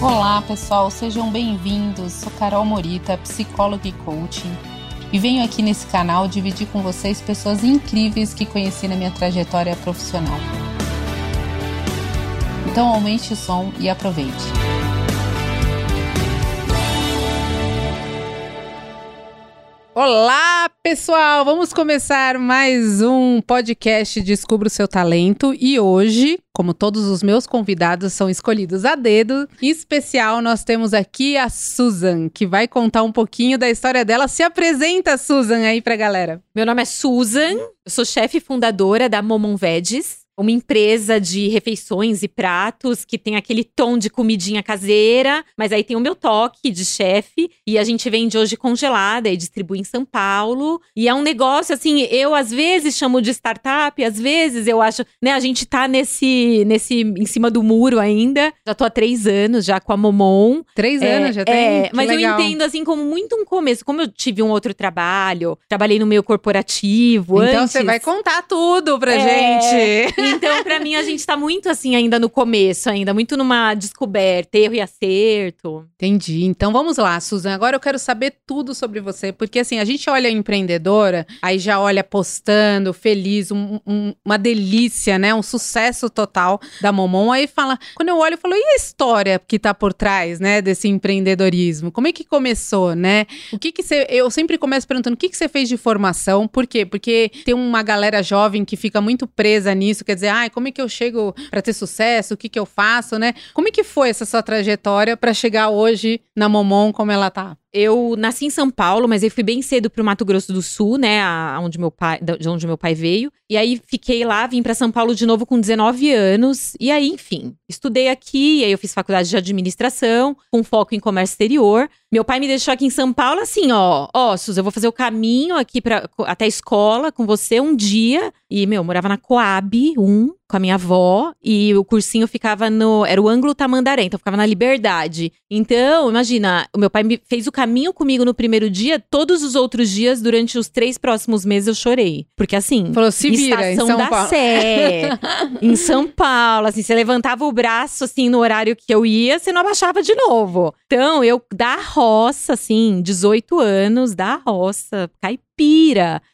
Olá, pessoal, sejam bem-vindos. Sou Carol Morita, psicóloga e coaching, e venho aqui nesse canal dividir com vocês pessoas incríveis que conheci na minha trajetória profissional. Então, aumente o som e aproveite. Olá, pessoal! Vamos começar mais um podcast Descubra o Seu Talento. E hoje, como todos os meus convidados são escolhidos a dedo, em especial nós temos aqui a Susan, que vai contar um pouquinho da história dela. Se apresenta, Susan, aí pra galera. Meu nome é Susan, eu sou chefe fundadora da Momon Veggies uma empresa de refeições e pratos que tem aquele tom de comidinha caseira, mas aí tem o meu toque de chefe e a gente vende hoje congelada e distribui em São Paulo. E é um negócio assim, eu às vezes chamo de startup, às vezes eu acho, né, a gente tá nesse nesse em cima do muro ainda. Já tô há três anos já com a Momon. Três é, anos já tem. É, mas legal. eu entendo assim como muito um começo, como eu tive um outro trabalho, trabalhei no meio corporativo. Então antes. você vai contar tudo pra é, gente. Então, para mim, a gente tá muito assim ainda no começo, ainda, muito numa descoberta, erro e acerto. Entendi. Então vamos lá, Susan. Agora eu quero saber tudo sobre você, porque assim, a gente olha empreendedora, aí já olha postando, feliz, um, um, uma delícia, né? Um sucesso total da Momon. Aí fala, quando eu olho, eu falo, e a história que tá por trás, né, desse empreendedorismo? Como é que começou, né? O que que você. Eu sempre começo perguntando o que que você fez de formação, por quê? Porque tem uma galera jovem que fica muito presa nisso, quer dizer, ah, como é que eu chego para ter sucesso? O que que eu faço, né? Como é que foi essa sua trajetória para chegar hoje na Momon como ela tá? Eu nasci em São Paulo, mas eu fui bem cedo pro Mato Grosso do Sul, né, onde meu pai, de onde meu pai veio. E aí fiquei lá, vim para São Paulo de novo com 19 anos. E aí, enfim, estudei aqui, aí eu fiz faculdade de administração, com foco em comércio exterior. Meu pai me deixou aqui em São Paulo assim, ó, ó, eu vou fazer o caminho aqui para até a escola com você um dia. E meu, eu morava na Coab 1, com a minha avó e o cursinho ficava no. Era o ângulo Tamandaré, então ficava na Liberdade. Então, imagina, o meu pai me fez o caminho comigo no primeiro dia, todos os outros dias, durante os três próximos meses, eu chorei. Porque assim. Falou, se vira, estação em São da Paulo. Sé, em São Paulo, assim, você levantava o braço, assim, no horário que eu ia, você não abaixava de novo. Então, eu da roça, assim, 18 anos, da roça, caipira.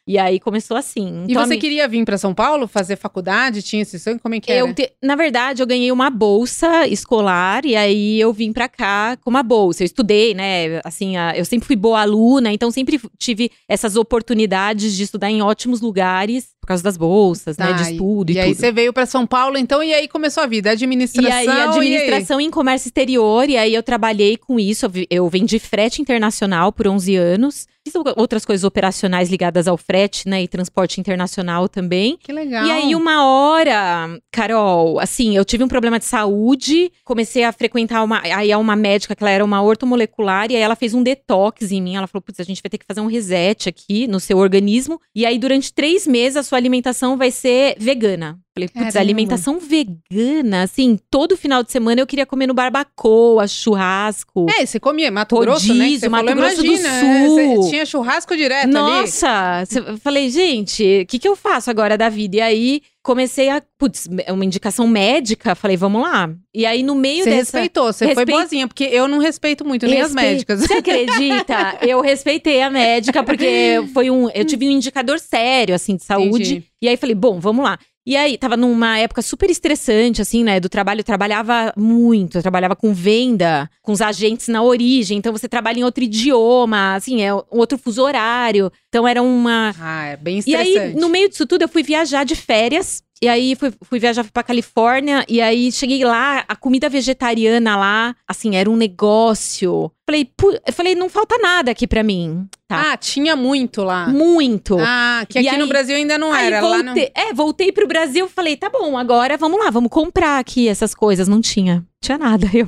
E aí começou assim. E Então, a você queria vir para São Paulo fazer faculdade? Tinha esse sonho? Como é que era? Eu te- na verdade, eu ganhei uma bolsa escolar e aí eu vim pra cá com uma bolsa. Eu estudei, né? Assim, a- eu sempre fui boa aluna, então sempre tive essas oportunidades de estudar em ótimos lugares por causa das bolsas, né? Tá, De estudo e, e aí tudo. você veio para São Paulo, então, e aí começou a vida, administração. E aí, administração em comércio exterior, e aí eu trabalhei com isso. Eu vendi frete internacional por 11 anos. Fiz outras coisas operacionais ligadas ao frete, né? E transporte internacional também. Que legal. E aí, uma hora, Carol, assim, eu tive um problema de saúde, comecei a frequentar uma. Aí, é uma médica que ela era uma ortomolecular, e aí ela fez um detox em mim. Ela falou: putz, a gente vai ter que fazer um reset aqui no seu organismo. E aí, durante três meses, a sua alimentação vai ser vegana. Falei, putz, alimentação vegana, assim, todo final de semana eu queria comer no barbacoa, churrasco. É, você comia Mato Grosso, né? Você Mato falou, Grosso do imagina, é, Sul. você tinha churrasco direto ali. Nossa, cê- eu falei, gente, o que, que eu faço agora da vida? E aí comecei a, putz, uma indicação médica, falei, vamos lá. E aí no meio Você dessa. respeitou, você foi Respe- boazinha, porque eu não respeito muito, nem as médicas. Você acredita? eu respeitei a médica, porque foi um. Eu tive um indicador sério, assim, de saúde. Entendi. E aí falei, bom, vamos lá. E aí, tava numa época super estressante, assim, né, do trabalho. Eu trabalhava muito, eu trabalhava com venda, com os agentes na origem. Então, você trabalha em outro idioma, assim, é um outro fuso horário. Então, era uma. Ah, é bem E estressante. aí, no meio disso tudo, eu fui viajar de férias. E aí, fui, fui viajar fui pra Califórnia. E aí, cheguei lá, a comida vegetariana lá, assim, era um negócio. Falei, pu- eu falei, não falta nada aqui pra mim. Tá. Ah, tinha muito lá. Muito. Ah, que aqui no aí- Brasil ainda não era. Lá não... voltei, é, voltei pro Brasil, falei, tá bom, agora vamos lá, vamos comprar aqui essas coisas. Não tinha, tinha nada. Aí eu,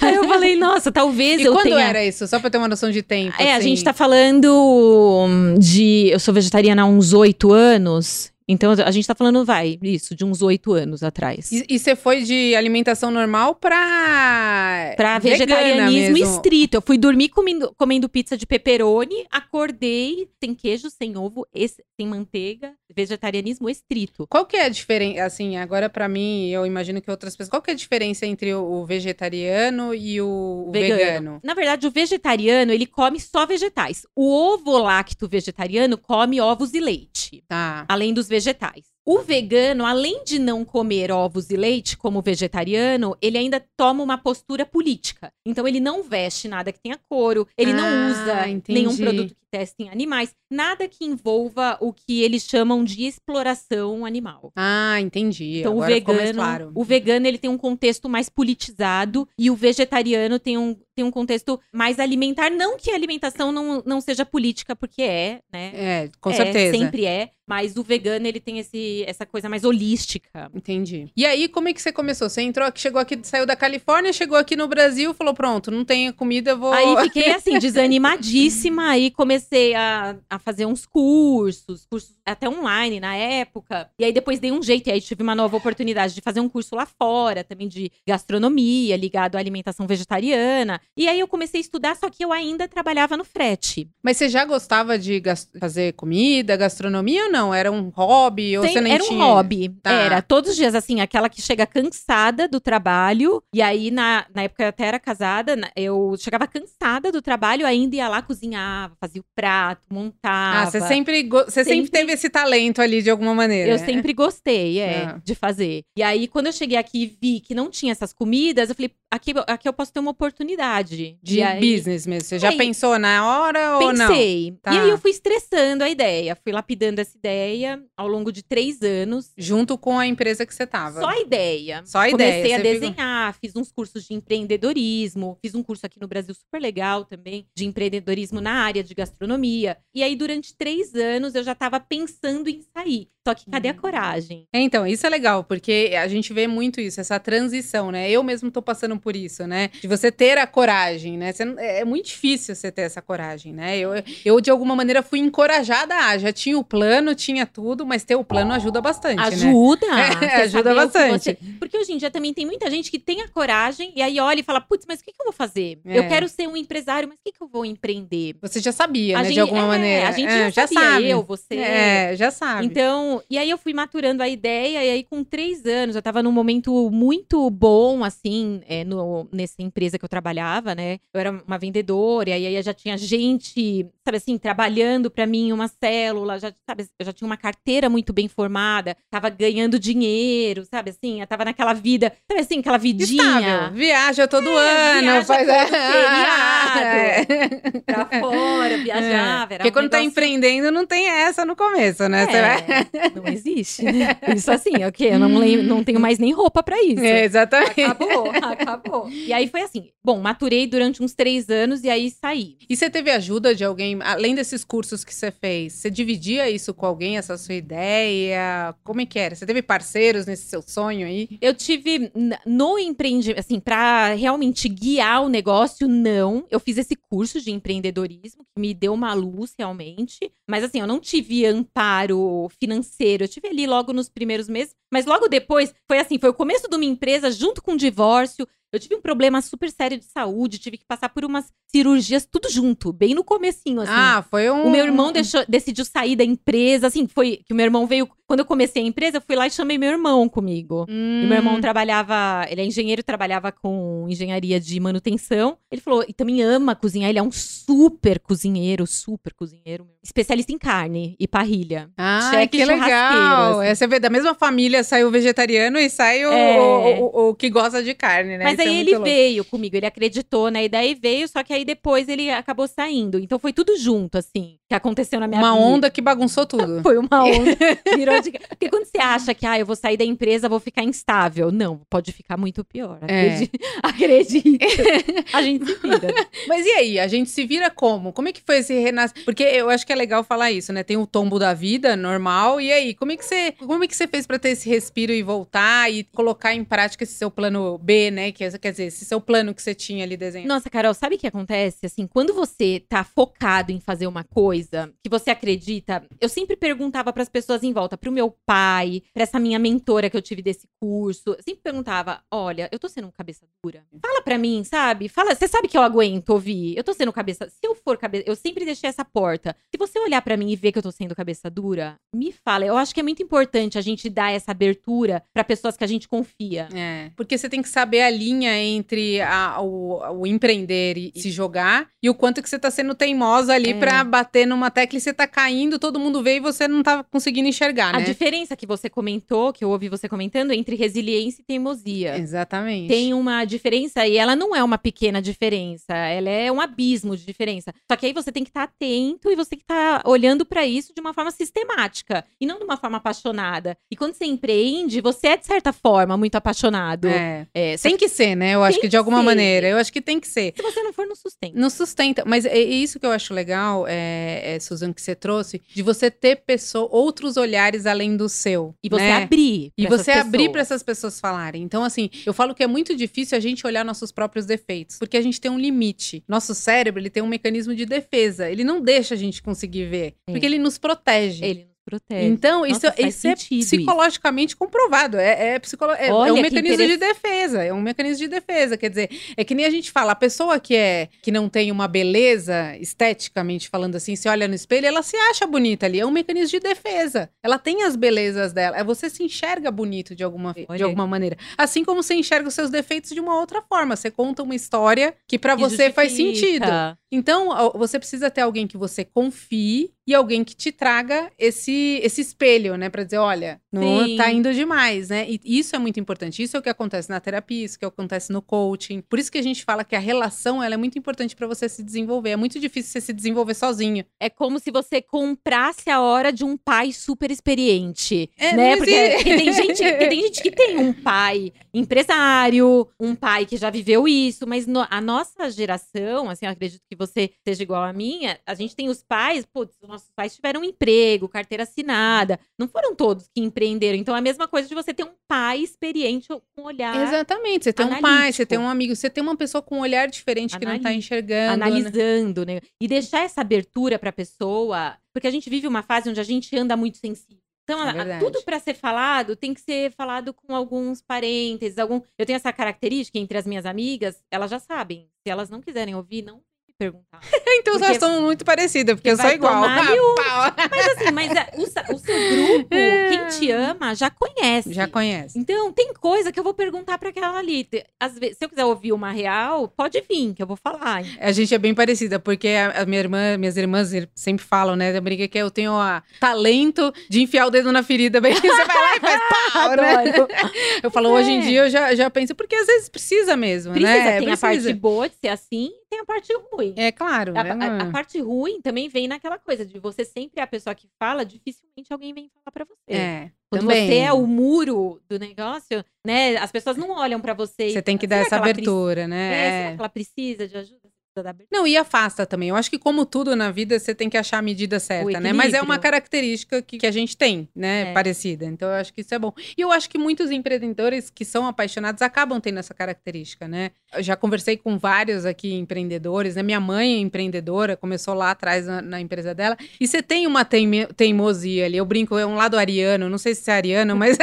aí eu falei, nossa, talvez E eu quando tenha... era isso? Só pra ter uma noção de tempo. É, a assim. gente tá falando de. Eu sou vegetariana há uns oito anos. Então a gente tá falando, vai, isso, de uns oito anos atrás. E você foi de alimentação normal pra. Pra vegetarianismo estrito. Eu fui dormir comendo, comendo pizza de pepperoni, acordei sem queijo, sem ovo, sem manteiga, vegetarianismo estrito. Qual que é a diferença? Assim, agora para mim, eu imagino que outras pessoas. Qual que é a diferença entre o vegetariano e o vegano? vegano? Na verdade, o vegetariano, ele come só vegetais. O ovo lacto vegetariano come ovos e leite. Tá. Além dos vegetais. O vegano, além de não comer ovos e leite, como vegetariano, ele ainda toma uma postura política. Então, ele não veste nada que tenha couro, ele ah, não usa entendi. nenhum produto que teste em animais, nada que envolva o que eles chamam de exploração animal. Ah, entendi. Então, Agora o vegano, claro. o vegano ele tem um contexto mais politizado e o vegetariano tem um, tem um contexto mais alimentar. Não que a alimentação não, não seja política, porque é, né? É, com é, certeza. Sempre é. Mas o vegano, ele tem esse, essa coisa mais holística. Entendi. E aí, como é que você começou? Você entrou aqui, chegou aqui, saiu da Califórnia, chegou aqui no Brasil, falou: pronto, não tem comida, eu vou. Aí fiquei assim, desanimadíssima. aí comecei a, a fazer uns cursos, cursos até online na época. E aí depois dei um jeito. E aí tive uma nova oportunidade de fazer um curso lá fora, também de gastronomia, ligado à alimentação vegetariana. E aí eu comecei a estudar, só que eu ainda trabalhava no frete. Mas você já gostava de fazer comida, gastronomia ou não? Era um hobby? Ou Tem, você nem era tinha... um hobby. Tá. Era. Todos os dias, assim, aquela que chega cansada do trabalho. E aí, na, na época eu até era casada, eu chegava cansada do trabalho, ainda ia lá, cozinhava, fazia o prato, montava. Ah, você sempre, você sempre, sempre teve esse talento ali de alguma maneira. Eu sempre gostei, é, ah. de fazer. E aí, quando eu cheguei aqui e vi que não tinha essas comidas, eu falei, aqui, aqui eu posso ter uma oportunidade. De, de aí... business mesmo. Você já aí, pensou na hora ou pensei. não? Pensei. Tá. E aí eu fui estressando a ideia. Fui lapidando essa ideia ao longo de três anos. Junto com a empresa que você tava. Só a ideia. Só a ideia. Comecei a desenhar, fiz uns cursos de empreendedorismo. Fiz um curso aqui no Brasil super legal também, de empreendedorismo na área de gastronomia. E aí, durante três anos, eu já tava pensando em sair. Só que cadê a uhum. coragem? É, então, isso é legal, porque a gente vê muito isso, essa transição, né? Eu mesmo tô passando por isso, né? De você ter a coragem, né? Você, é muito difícil você ter essa coragem, né? Eu, eu, de alguma maneira, fui encorajada a. Já tinha o plano, tinha tudo, mas ter o plano ajuda bastante. Né? Ajuda! Né? É, ajuda bastante. Você... Porque hoje em dia também tem muita gente que tem a coragem e aí olha e fala: putz, mas o que, que eu vou fazer? É. Eu quero ser um empresário, mas o que, que eu vou empreender? Você já sabia, a né? Gente, de alguma é, maneira. A gente é, já, já sabia, sabe. eu, você. É, já sabe. Então, e aí eu fui maturando a ideia, e aí com três anos, eu tava num momento muito bom, assim, é, no, nessa empresa que eu trabalhava, né? Eu era uma vendedora, e aí já tinha gente, sabe assim, trabalhando para mim uma célula, já, sabe, eu já tinha uma carteira muito bem formada, tava ganhando dinheiro, sabe assim? Eu tava naquela vida, sabe assim, aquela vidinha. Estável. Viaja todo é, ano, viaja faz todo feriado, é. pra fora, É. Porque quando tá negócio... tá empreendendo, não tem essa no começo, né? É, vai... Não existe, né? Isso assim, ok, eu não, lembro, não tenho mais nem roupa pra isso. É, exatamente. Acabou, acabou. E aí foi assim, bom, maturei durante uns três anos e aí saí. E você teve ajuda de alguém, além desses cursos que você fez, você dividia isso com alguém, essa sua ideia? Como é que era? Você teve parceiros nesse seu sonho aí? Eu tive no empreendimento, assim, pra realmente guiar o negócio, não. Eu fiz esse curso de empreendedorismo que me deu uma luz realmente. Mas assim, eu não tive amparo financeiro. Eu tive ali logo nos primeiros meses. Mas logo depois, foi assim, foi o começo de uma empresa junto com o divórcio. Eu tive um problema super sério de saúde, tive que passar por umas cirurgias tudo junto, bem no comecinho, assim. Ah, foi um... O meu irmão deixou, decidiu sair da empresa, assim, foi que o meu irmão veio... Quando eu comecei a empresa, eu fui lá e chamei meu irmão comigo. Hum. E meu irmão hum. trabalhava... Ele é engenheiro, trabalhava com engenharia de manutenção. Ele falou, e também ama cozinhar, ele é um super cozinheiro, super cozinheiro. Especialista em carne e parrilha. Ah, Cheque que legal! Assim. É, você vê, da mesma família saiu o vegetariano e sai o, é. o, o, o, que gosta de carne, né? Mas aí é ele louco. veio comigo, ele acreditou na ideia e veio, só que aí depois ele acabou saindo. Então foi tudo junto, assim, que aconteceu na minha uma vida. Uma onda que bagunçou tudo. foi uma onda. Virou de... Porque quando você acha que, ah, eu vou sair da empresa, vou ficar instável. Não, pode ficar muito pior. É. Acredite. a gente se vira. Mas e aí? A gente se vira como? Como é que foi esse renascimento? Porque eu acho que é legal falar isso, né? Tem o tombo da vida normal. E aí, como é que você, como é que você fez para ter esse respiro e voltar e colocar em prática esse seu plano B, né? Que, quer dizer, esse seu plano que você tinha ali desenhado? Nossa, Carol, sabe o que acontece? Assim, quando você tá focado em fazer uma coisa que você acredita, eu sempre perguntava para as pessoas em volta, pro meu pai, para essa minha mentora que eu tive desse curso, eu sempre perguntava: "Olha, eu tô sendo cabeça dura? Fala para mim, sabe? Fala, você sabe que eu aguento ouvir. Eu tô sendo cabeça, se eu for cabeça, eu sempre deixei essa porta. Se você olhar para mim e ver que eu tô sendo cabeça dura, me fala. Eu acho que é muito importante a gente dar essa abertura para pessoas que a gente confia. É, porque você tem que saber a linha entre a, o, o, empreender e, e, se jogar e o quanto que você tá sendo teimosa ali é. para bater numa tecla e você tá caindo, todo mundo vê e você não tá conseguindo enxergar, né? A diferença que você comentou, que eu ouvi você comentando, é entre resiliência e teimosia. Exatamente. Tem uma diferença e ela não é uma pequena diferença, ela é um abismo de diferença. Só que aí você tem que estar tá atento e você tem que estar tá olhando para isso de uma forma sistemática e não de uma forma apaixonada. E quando você empreende, você é de certa forma muito apaixonado. É. é tem que ser, né? Eu acho que de alguma ser. maneira. Eu acho que tem que ser. Se você não for, não sustenta. Não sustenta. Mas é isso que eu acho legal, é, é Susan, que você trouxe, de você ter pessoa, outros olhares além do seu. E você né? abrir. E você abrir para essas pessoas falarem. Então, assim, eu falo que é muito difícil a gente olhar nossos próprios defeitos, porque a gente tem um limite. Nosso cérebro, ele tem um mecanismo de defesa. Ele não deixa a gente conseguir ver, é. porque ele nos protege. Ele protege. Então, Nossa, isso, isso é psicologicamente isso. comprovado. É, é, psicolo... é, é um mecanismo de defesa. É um mecanismo de defesa. Quer dizer, é que nem a gente fala, a pessoa que é que não tem uma beleza, esteticamente falando assim, se olha no espelho, ela se acha bonita ali. É um mecanismo de defesa. Ela tem as belezas dela. É você se enxerga bonito de alguma, de alguma maneira. Assim como você enxerga os seus defeitos de uma outra forma. Você conta uma história que para você justifica. faz sentido. Então, você precisa ter alguém que você confie e alguém que te traga esse, esse espelho, né? Pra dizer, olha, não Sim. tá indo demais, né? E isso é muito importante. Isso é o que acontece na terapia, isso é o que acontece no coaching. Por isso que a gente fala que a relação, ela é muito importante para você se desenvolver. É muito difícil você se desenvolver sozinho. É como se você comprasse a hora de um pai super experiente, é, né? Porque, porque tem, gente, tem gente que tem um pai empresário, um pai que já viveu isso, mas no, a nossa geração, assim, eu acredito que você seja igual a minha, a gente tem os pais, putz, nossos pais tiveram um emprego, carteira assinada. Não foram todos que empreenderam. Então, é a mesma coisa de você ter um pai experiente com um olhar. Exatamente. Você tem analítico. um pai, você tem um amigo, você tem uma pessoa com um olhar diferente que não tá enxergando. Né? Analisando, né? né? E deixar essa abertura pra pessoa. Porque a gente vive uma fase onde a gente anda muito sensível. Então, é tudo para ser falado tem que ser falado com alguns parênteses. Algum... Eu tenho essa característica entre as minhas amigas, elas já sabem. Se elas não quiserem ouvir, não perguntar. então porque, são muito parecidas, porque eu sou igual. mas assim, mas é, o, o, seu grupo, quem te ama, já conhece. Já conhece. Então, tem coisa que eu vou perguntar para aquela ali. Às vezes, se eu quiser ouvir uma real, pode vir, que eu vou falar. A gente é bem parecida, porque a, a minha irmã, minhas irmãs sempre falam, né? Da briga que eu tenho o talento de enfiar o dedo na ferida, bem você vai lá e faz pau, né? Eu falo, é. hoje em é. dia eu já, já penso, porque às vezes precisa mesmo, precisa, né? Tem precisa. a parte boa de ser assim tem a parte ruim. É claro. A, né? a, a, parte ruim também vem naquela coisa de você sempre é a pessoa que fala, dificilmente alguém vem falar para você. É. Quando também. você é o muro do negócio, né? As pessoas não olham para você. Você tem que dar essa abertura, né? É, será que ela precisa de ajuda? Não, e afasta também. Eu acho que, como tudo na vida, você tem que achar a medida certa, né? Mas é uma característica que, que a gente tem, né? É. Parecida. Então, eu acho que isso é bom. E eu acho que muitos empreendedores que são apaixonados acabam tendo essa característica, né? Eu já conversei com vários aqui empreendedores, né? Minha mãe é empreendedora, começou lá atrás na, na empresa dela. E você tem uma teimosia ali. Eu brinco, é um lado ariano. Não sei se é ariano, mas.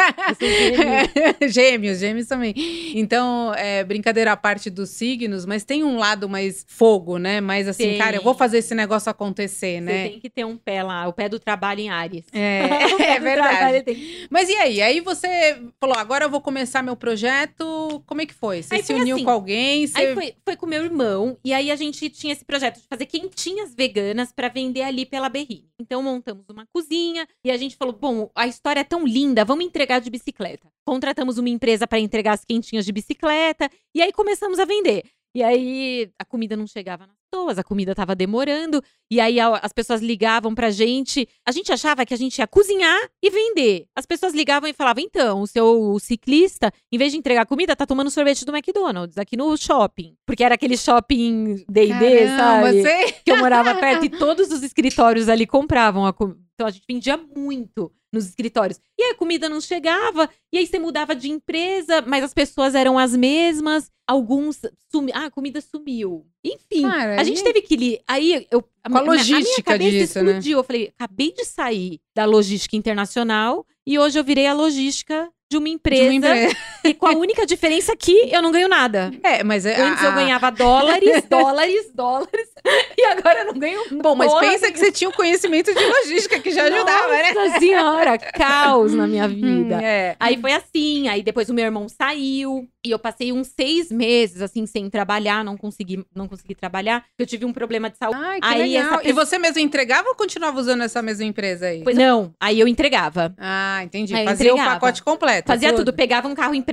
gêmeos, gêmeos também. Então, é, brincadeira à parte dos signos, mas tem um lado mais fogo, né? Mas assim, tem. cara, eu vou fazer esse negócio acontecer, né? Você tem que ter um pé lá, o pé do trabalho em Ares. É, é verdade. Mas e aí? Aí você falou, agora eu vou começar meu projeto. Como é que foi? Você aí se uniu assim, com alguém? Você... Aí foi, foi com meu irmão, e aí a gente tinha esse projeto de fazer quentinhas veganas para vender ali pela Berrini. Então montamos uma cozinha e a gente falou: bom, a história é tão linda, vamos entregar de bicicleta. Contratamos uma empresa para entregar as quentinhas de bicicleta e aí começamos a vender. E aí a comida não chegava na pessoas, a comida tava demorando. E aí a- as pessoas ligavam pra gente. A gente achava que a gente ia cozinhar e vender. As pessoas ligavam e falavam: então, o seu ciclista, em vez de entregar comida, tá tomando sorvete do McDonald's aqui no shopping. Porque era aquele shopping DD, sabe? sei. que eu morava perto e todos os escritórios ali compravam a comida. Então a gente vendia muito nos escritórios. E aí a comida não chegava, e aí você mudava de empresa, mas as pessoas eram as mesmas. Alguns sumiu. Ah, a comida sumiu. Enfim, Cara, a gente aí- teve que. Li... Aí eu. Com a minha- minha logística cabeça disso, né? explodiu. Eu falei, acabei de sair da logística internacional e hoje eu virei a logística de uma De empresa. uma empresa. E com a única diferença que eu não ganho nada. É, mas é. Antes a- eu ganhava dólares, dólares, dólares. E agora eu não ganho Bom, mas pensa que você tinha o conhecimento de logística que já ajudava, né? Nossa senhora, caos na minha Hum, vida. é. Aí foi assim, aí depois o meu irmão saiu e eu passei uns seis meses assim sem trabalhar, não consegui, não consegui trabalhar, eu tive um problema de saúde. Ai, que Aí legal. E você mesmo entregava ou continuava usando essa mesma empresa aí? Pois não, aí eu entregava. Ah, entendi. Aí Fazia o entregava. pacote completo. Fazia tudo, pegava um carro emprestado,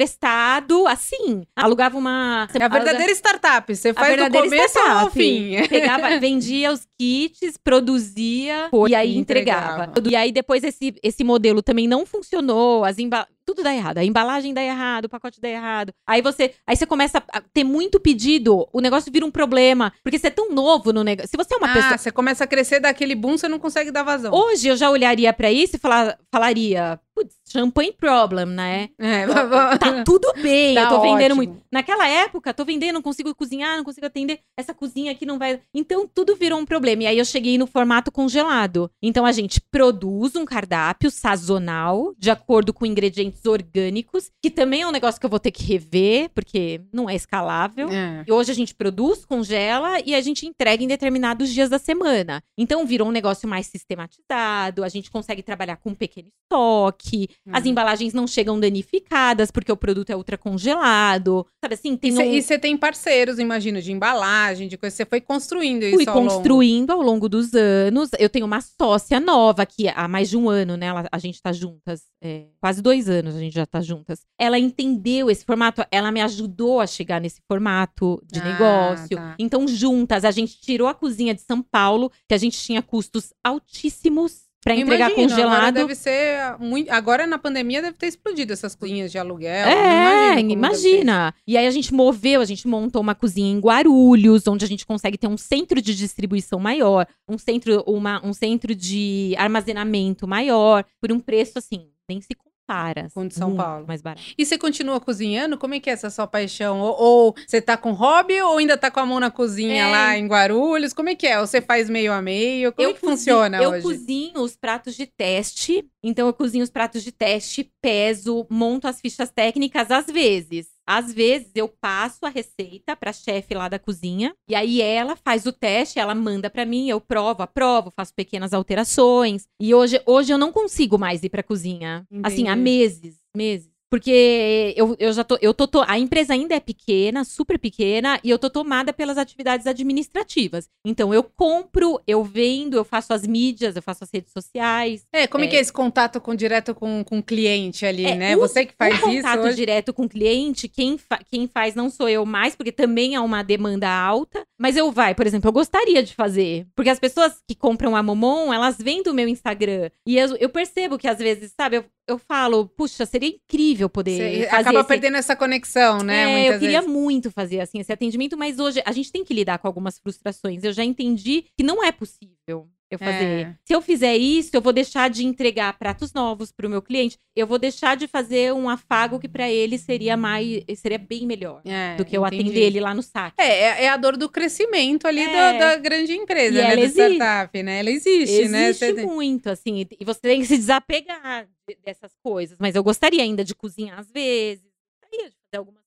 assim, alugava uma É a verdadeira startup. Você faz do começo ao fim. Pegava, vendia os kits, produzia e aí entregava. entregava. E aí depois esse, esse modelo também não funcionou, as emba... tudo dá errado. A embalagem dá errado, o pacote dá errado. Aí você, aí você começa a ter muito pedido, o negócio vira um problema, porque você é tão novo no negócio. Se você é uma ah, pessoa você começa a crescer daquele boom, você não consegue dar vazão. Hoje eu já olharia pra isso e falar, falaria, putz, champanhe problem, né? É, Tá tudo bem, Tá eu tô vendendo ótimo. muito. Naquela época, tô vendendo, não consigo cozinhar, não consigo atender. Essa cozinha aqui não vai. Então, tudo virou um problema. E aí eu cheguei no formato congelado. Então, a gente produz um cardápio sazonal, de acordo com ingredientes orgânicos, que também é um negócio que eu vou ter que rever, porque não é escalável. É. E hoje a gente produz, congela e a gente entrega em determinados dias da semana. Então virou um negócio mais sistematizado, a gente consegue trabalhar com um pequeno estoque, as Uhum. embalagens não chegam danificadas porque o produto é ultra congelado. Sabe assim, tem um... E você tem parceiros, imagino, de embalagem, de coisa. Você foi construindo isso Fui ao longo. construindo ao longo dos anos. Eu tenho uma sócia nova que há mais de um ano, né? ela- a gente tá juntas. é, quase dois anos a gente já tá juntas. Ela entendeu esse formato, ela me ajudou a chegar nesse formato de Ah, negócio. tá. Então, juntas, a gente tirou a cozinha de São Paulo, que a gente tinha custos altíssimos pra entregar Imagino, Agora congelado. deve ser muito. Agora na pandemia deve ter explodido essas cozinhas de aluguel. É, imagino imagina. E aí a gente moveu, a gente montou uma cozinha em Guarulhos, onde a gente consegue ter um centro de distribuição maior, um centro, uma, um centro de armazenamento maior, por um preço assim, nem se compara. Com de São Paulo. Mais barato. E você continua cozinhando? Como é que é essa sua paixão? Ou, ou você tá com hobby ou ainda tá com a mão na cozinha É. lá em Guarulhos? Como é que é? Ou você faz meio a meio? Como é que cozi- funciona eu hoje? cozinho os pratos de teste. Então, eu cozinho os pratos de teste, peso, monto as fichas técnicas às vezes. Às vezes, eu passo a receita pra chefe lá da cozinha. E aí, ela faz o teste, ela manda pra mim, eu provo, aprovo, faço pequenas alterações. E hoje, hoje eu não consigo mais ir pra cozinha. Assim, há Entendi. meses, meses. Porque eu, eu já tô, eu tô, to- a empresa ainda é pequena, super pequena, e eu tô tomada pelas atividades administrativas. Então eu compro, eu vendo, eu faço as mídias, eu faço as redes sociais. É, como é, É. que é esse contato com, direto com, com o cliente ali, É, né? o- Você que faz o isso contato hoje. direto com o cliente, quem, fa- quem faz não sou eu mais, porque também é uma demanda alta. Mas eu vai, por exemplo, eu gostaria de fazer. Porque as pessoas que compram a Momon, elas vêm do meu Instagram. E eu, eu percebo que às vezes, sabe, eu, eu falo, puxa, seria incrível poder Você fazer acaba esse- perdendo essa conexão, né? É, eu queria vezes. muito fazer assim esse atendimento, mas hoje a gente tem que lidar com algumas frustrações. Eu já entendi que não é possível eu fazer. É. Se eu fizer isso, eu vou deixar de entregar pratos novos para o meu cliente. Eu vou deixar de fazer um afago que para ele seria mais, seria bem melhor É, do que eu entendi. atender ele lá no saque. É, é, é a dor do crescimento ali É. da, da grande empresa, E né? Do existe. startup, né? Ela existe, né? Existe Você tem- muito, assim, e você tem que se desapegar de- dessas coisas. Mas eu gostaria ainda de cozinhar às vezes, gostaria de fazer algumas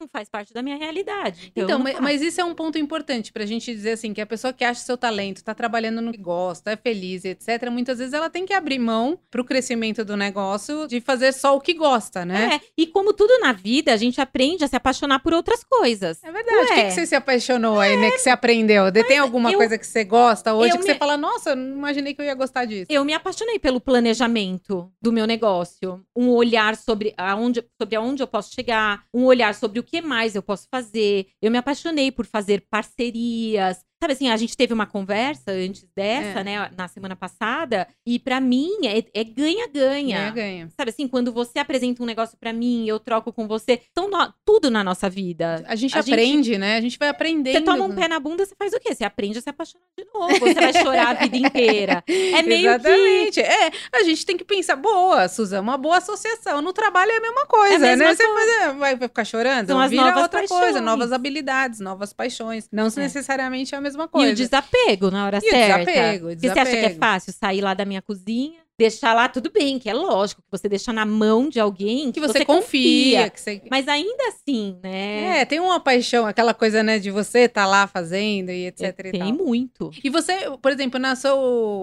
não faz parte da minha realidade. Então, Então, mas, mas isso é um ponto importante pra gente dizer assim, que a pessoa que acha seu talento, tá trabalhando no que gosta, é feliz, etc., muitas vezes ela tem que abrir mão pro crescimento do negócio de fazer só o que gosta, né? É, e como tudo na vida, a gente aprende a se apaixonar por outras coisas. É verdade. O que, Ué. que você se apaixonou aí, né? Que você aprendeu? De- Tem alguma eu- coisa que você gosta hoje que você me- fala, nossa, não imaginei que eu ia gostar disso. Eu me apaixonei pelo planejamento do meu negócio, um olhar sobre aonde, sobre aonde eu posso chegar, um olhar sobre o que mais eu posso fazer. Eu me apaixonei por fazer parcerias. Sabe assim, a gente teve uma conversa antes dessa, É. né, na semana passada, e pra mim é é ganha-ganha. Ganha, ganha. Sabe assim, quando você apresenta um negócio pra mim, eu troco com você. Então, nó- tudo na nossa vida. A gente A gente- aprende, né? A gente vai aprendendo. Você toma um pé na bunda, você faz o quê? Você aprende a se apaixonar de novo. Você vai chorar a vida inteira. É meio que. Exatamente. É, a gente tem que pensar, boa, Suzana, uma boa associação. No trabalho é a mesma coisa, É a mesma né? Você vai, vai- vai ficar chorando? São as Vira novas outra paixões. coisa, novas habilidades, novas paixões. Não É. necessariamente é a mesma E coisa. o desapego na hora E o certa. desapego, o Porque você acha que é desapego. fácil sair lá da minha cozinha, deixar lá, tudo bem, que é lógico que você deixa na mão de alguém que você, confia, que você... Mas ainda assim, né? É, tem uma paixão, aquela coisa, né, de você estar lá fazendo e etc e tem tal. muito. E você, por exemplo, na sua,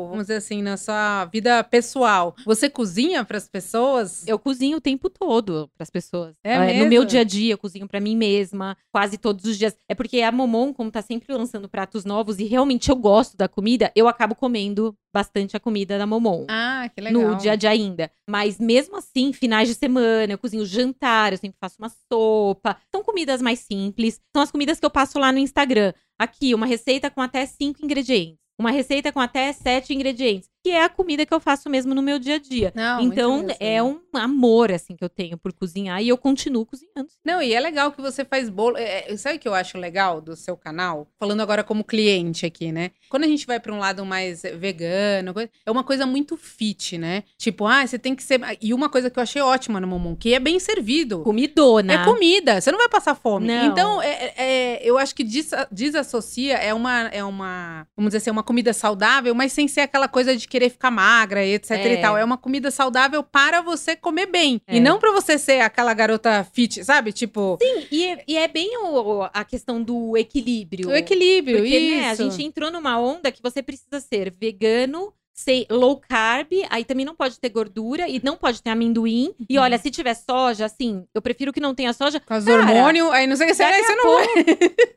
vamos dizer assim, na sua vida pessoal, você cozinha para as pessoas? Eu cozinho o tempo todo pras pessoas. É no mesmo? meu dia a dia, eu cozinho pra mim mesma, quase todos os dias. É porque a Momon, como tá sempre lançando pratos novos e realmente eu gosto da comida, eu acabo comendo bastante a comida da Momon. Ah, que legal. no dia a dia ainda. Mas mesmo assim, finais de semana, eu cozinho jantar, eu sempre faço uma sopa. São comidas mais simples. São as comidas que eu passo lá no Instagram. Aqui, uma receita com até cinco ingredientes. Uma receita com até sete ingredientes. Que é a comida que eu faço mesmo no meu dia a dia. Não, então, é um amor, assim, que eu tenho por cozinhar. E eu continuo cozinhando. Não, e é legal que você faz bolo. É, é, sabe o que eu acho legal do seu canal? Falando agora como cliente aqui, né? Quando a gente vai pra um lado mais vegano, é uma coisa muito fit, né? Tipo, ah, você tem que ser. E uma coisa que eu achei ótima no Momon, que é bem servido. Comidona. É comida, você não vai passar fome. Não. Então, é, é- eu acho que desa- desassocia é uma, é uma, vamos dizer assim, uma comida saudável, mas sem ser aquela coisa de querer ficar magra e etc É. e tal. É uma comida saudável para você comer bem. É. E não para você ser aquela garota fit, sabe? Tipo, E, é- e é bem o- a questão do equilíbrio. o equilíbrio, Porque, isso. né, a gente entrou numa onda que você precisa ser vegano, ser low carb, aí também não pode ter gordura e não pode ter amendoim. Uhum. E olha, se tiver soja, assim, eu prefiro que não tenha soja. Com os hormônios, aí não sei o que, você, não pouco,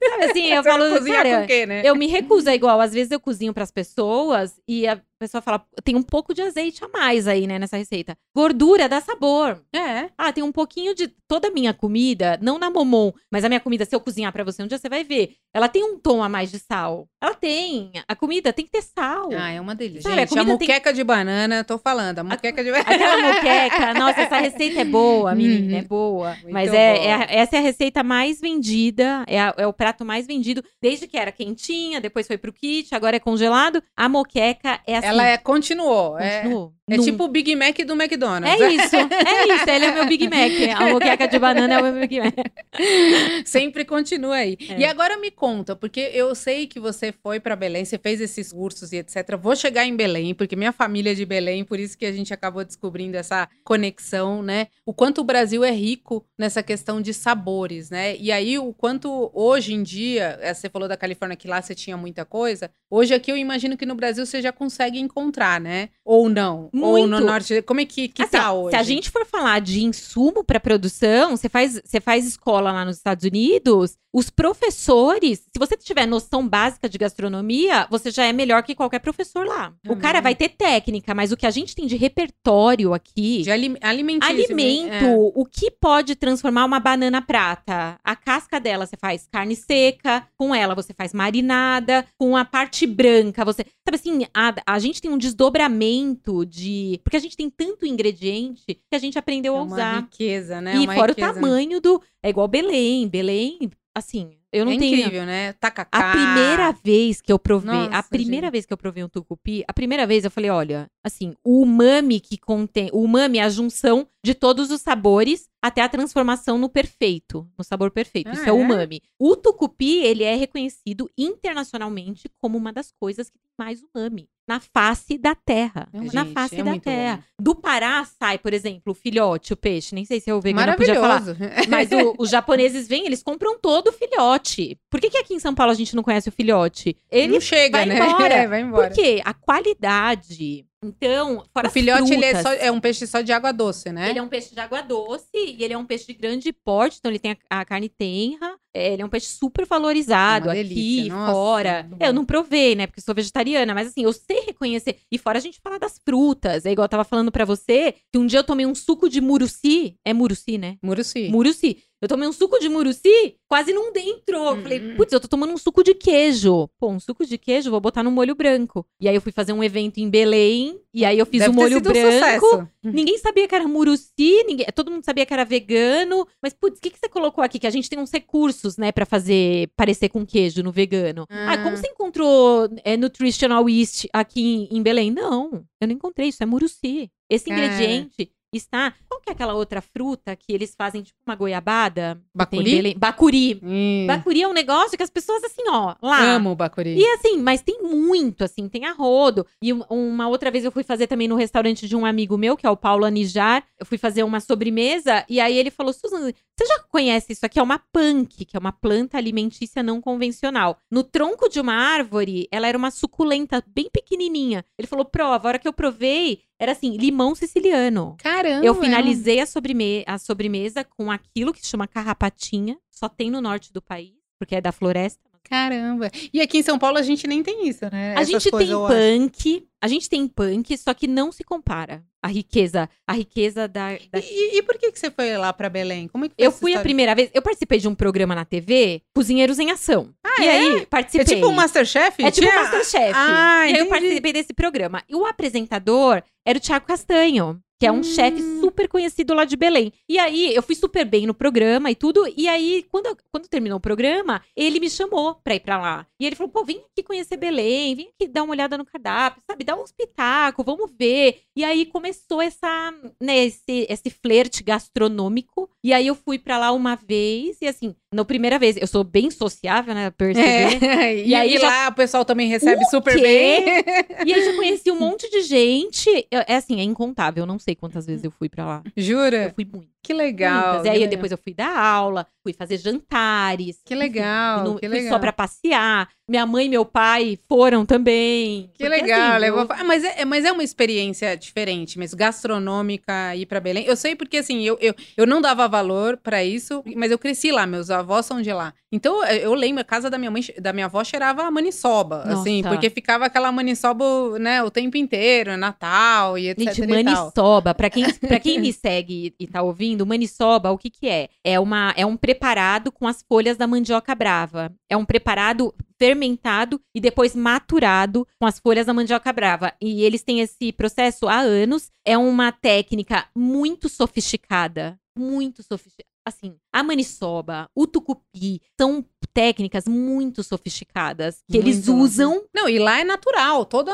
sabe assim, eu falo, cara, quê, né? eu me recuso, é igual, às vezes eu cozinho pras pessoas e a pessoa fala, tem um pouco de azeite a mais aí, né, nessa receita. Gordura dá sabor. É. Ah, tem um pouquinho de toda a minha comida, não na Momon, mas a minha comida, se eu cozinhar pra você um dia, você vai ver. Ela tem um tom a mais de sal. Ela tem. A comida tem que ter sal. Ah, é uma delícia. Sabe, a Gente, a, comida tem- de banana, tô falando, a muqueca de banana. Aquela moqueca, nossa, essa receita é boa, menina, Uhum. é boa. Muito Mas é, boa. é a- essa é a receita mais vendida, é, a- é o prato mais vendido, desde que era quentinha, depois foi pro kit, agora é congelado. A moqueca é assim. Ela é, continuou. É, continuou. É Num- tipo o Big Mac do McDonald's. É isso, é isso. Ele é meu Big Mac. A moqueca de banana é o meu Big Mac. Sempre continua aí. É. E agora me conta, porque eu sei que você foi pra Belém, você fez esses cursos e etc. Vou chegar em Belém, porque minha família é de Belém, por isso que a gente acabou descobrindo essa conexão, né? O quanto o Brasil é rico nessa questão de sabores, né? E aí o quanto hoje em dia, eh, você falou da Califórnia que lá você tinha muita coisa, hoje aqui eu imagino que no Brasil você já consegue encontrar, né? Ou não? Ou no Muito. norte, como é que, que Assim, tá hoje? Se a gente for falar de insumo para produção, você faz, você faz escola lá nos Estados Unidos, os professores, se você tiver noção básica de gastronomia, você já é melhor que qualquer professor lá. O Uhum. cara vai ter técnica, mas o que a gente tem de repertório aqui. de ali- alimentíssimo. Alimento, é. o que pode transformar uma banana prata? A casca dela você faz carne seca, com ela você faz marinada, com a parte branca você. Sabe assim, a, a gente tem um desdobramento de. Porque a gente tem tanto ingrediente que a gente aprendeu É a uma usar. riqueza, né? e Uma fora riqueza, o tamanho do. É igual Belém. Belém, assim, eu não é tenho. incrível, né? Tacacá. A primeira vez que eu provei, a Nossa, primeira gente. vez que eu provei um tucupi, a primeira vez eu falei, olha, assim, o umami que contém, o umami é a junção de todos os sabores até a transformação no perfeito, no sabor perfeito. Ah, Isso é o é? umami. O tucupi, ele é reconhecido internacionalmente como uma das coisas que tem mais umami na face da terra. É, na gente, face é da terra. bom. Do Pará sai, por exemplo, o filhote, o peixe. Nem sei se eu vegano podia falar. Mas o- os japoneses vêm, eles compram todo o filhote. Por que, que aqui em São Paulo a gente não conhece o filhote? Ele não chega, vai né? embora. É, vai embora. Por quê? A qualidade. Então, fora O filhote, ele é, só, é um peixe só de água doce, né? Ele é um peixe de água doce e ele é um peixe de grande porte, então ele tem a, a carne tenra. É, ele é um peixe super valorizado Uma aqui, delícia, nossa, fora. É, eu não provei, né? Porque sou vegetariana, mas assim, eu sei reconhecer. E fora a gente fala das frutas. É igual eu tava falando pra você, que um dia eu tomei um suco de muruci. É muruci, né? Muruci. Muruci. Eu tomei um suco de muruci, quase não entrou. Eu Falei, Hum. putz, eu tô tomando um suco de queijo. Pô, um suco de queijo, vou botar no molho branco. E aí eu fui fazer um evento em Belém, e aí eu fiz Deve o ter molho sido um branco. sucesso. Ninguém sabia que era muruci, ninguém, todo mundo sabia que era vegano. Mas, putz, o que, que você colocou aqui? Que a gente tem uns recursos, né, pra fazer parecer com queijo no vegano. Ah, Ah. como você encontrou é, nutritional yeast aqui em, em Belém? Não, eu não encontrei, isso é muruci. Esse Cara. ingrediente está. Qual que é aquela outra fruta que eles fazem tipo uma goiabada? Bacuri? Bacuri. Hum, Bacuri é um negócio que as pessoas, assim, ó, lá. Amo o bacuri. E assim, mas tem muito, assim, tem a rodo. E um- uma outra vez eu fui fazer também no restaurante de um amigo meu, que é o Paulo Anijar. Eu fui fazer uma sobremesa e aí ele falou: Susan, você já conhece isso aqui? É uma punk, que é uma planta alimentícia não convencional. No tronco de uma árvore, ela era uma suculenta bem pequenininha. Ele falou: prova, a hora que eu provei, era assim, limão siciliano. Caramba. Eu finalizei a, sobreme a sobremesa com aquilo que se chama carrapatinha. Só tem no norte do país, porque é da floresta. Caramba. E aqui em São Paulo a gente nem tem isso, né? A Essas gente tem punk, a gente tem punk, só que não se compara. A riqueza, a riqueza da. da- E, e por que, que você foi lá pra Belém? Como é que foi Eu fui a história? primeira vez, eu participei de um programa na TV, Cozinheiros em Ação. Ah, e é? aí, É participei. tipo um Masterchef? É tipo Tinha- Masterchef. Ah, e aí eu participei desse programa. E o apresentador era o Thiago Castanho, que é um Hum. chefe super conhecido lá de Belém. E aí eu fui super bem no programa e tudo. E aí, quando, quando terminou o programa, ele me chamou pra ir pra lá. E ele falou: pô, vem aqui conhecer Belém, vem aqui dar uma olhada no cardápio, sabe? Dá um espetáculo, vamos ver. E aí começou essa, né, esse, esse flerte gastronômico. E aí eu fui pra lá uma vez, e assim, na primeira vez, eu sou bem sociável, né? Perceber. É. E, E aí aí já- lá o pessoal também recebe O super quê? bem. E aí já conheci um monte de gente. Eu- É assim, é incontável. Não sei quantas vezes eu fui pra lá. Eu Jura? fui muito. Que legal. muitas. E aí legal. depois eu fui dar aula, fui fazer jantares. Que legal, fui no- que fui legal. só pra passear. Minha mãe e meu pai foram também. Que Porque, legal, assim, levou... eu- Ah, mas, é, mas é uma experiência diferente, mas gastronômica ir pra Belém. Eu sei porque assim, eu, eu, eu não dava valor pra isso, mas eu cresci lá, meus avós são de lá. Então eu- eu lembro, a casa da minha mãe, da minha avó cheirava a maniçoba, assim, Nossa. porque ficava aquela maniçoba, né, o tempo inteiro, Natal e etc Gente, e tal. maniçoba, pra quem, pra quem me segue e, e tá ouvindo, maniçoba, o que que é? É, uma, é um preparado com as folhas da mandioca brava. É um preparado fermentado e depois maturado com as folhas da mandioca brava. E eles têm esse processo há anos. É uma técnica muito sofisticada. Muito sofisticada. Assim, a maniçoba, o tucupi, são técnicas muito sofisticadas que eles Muito, usam Não, e lá é natural, toda,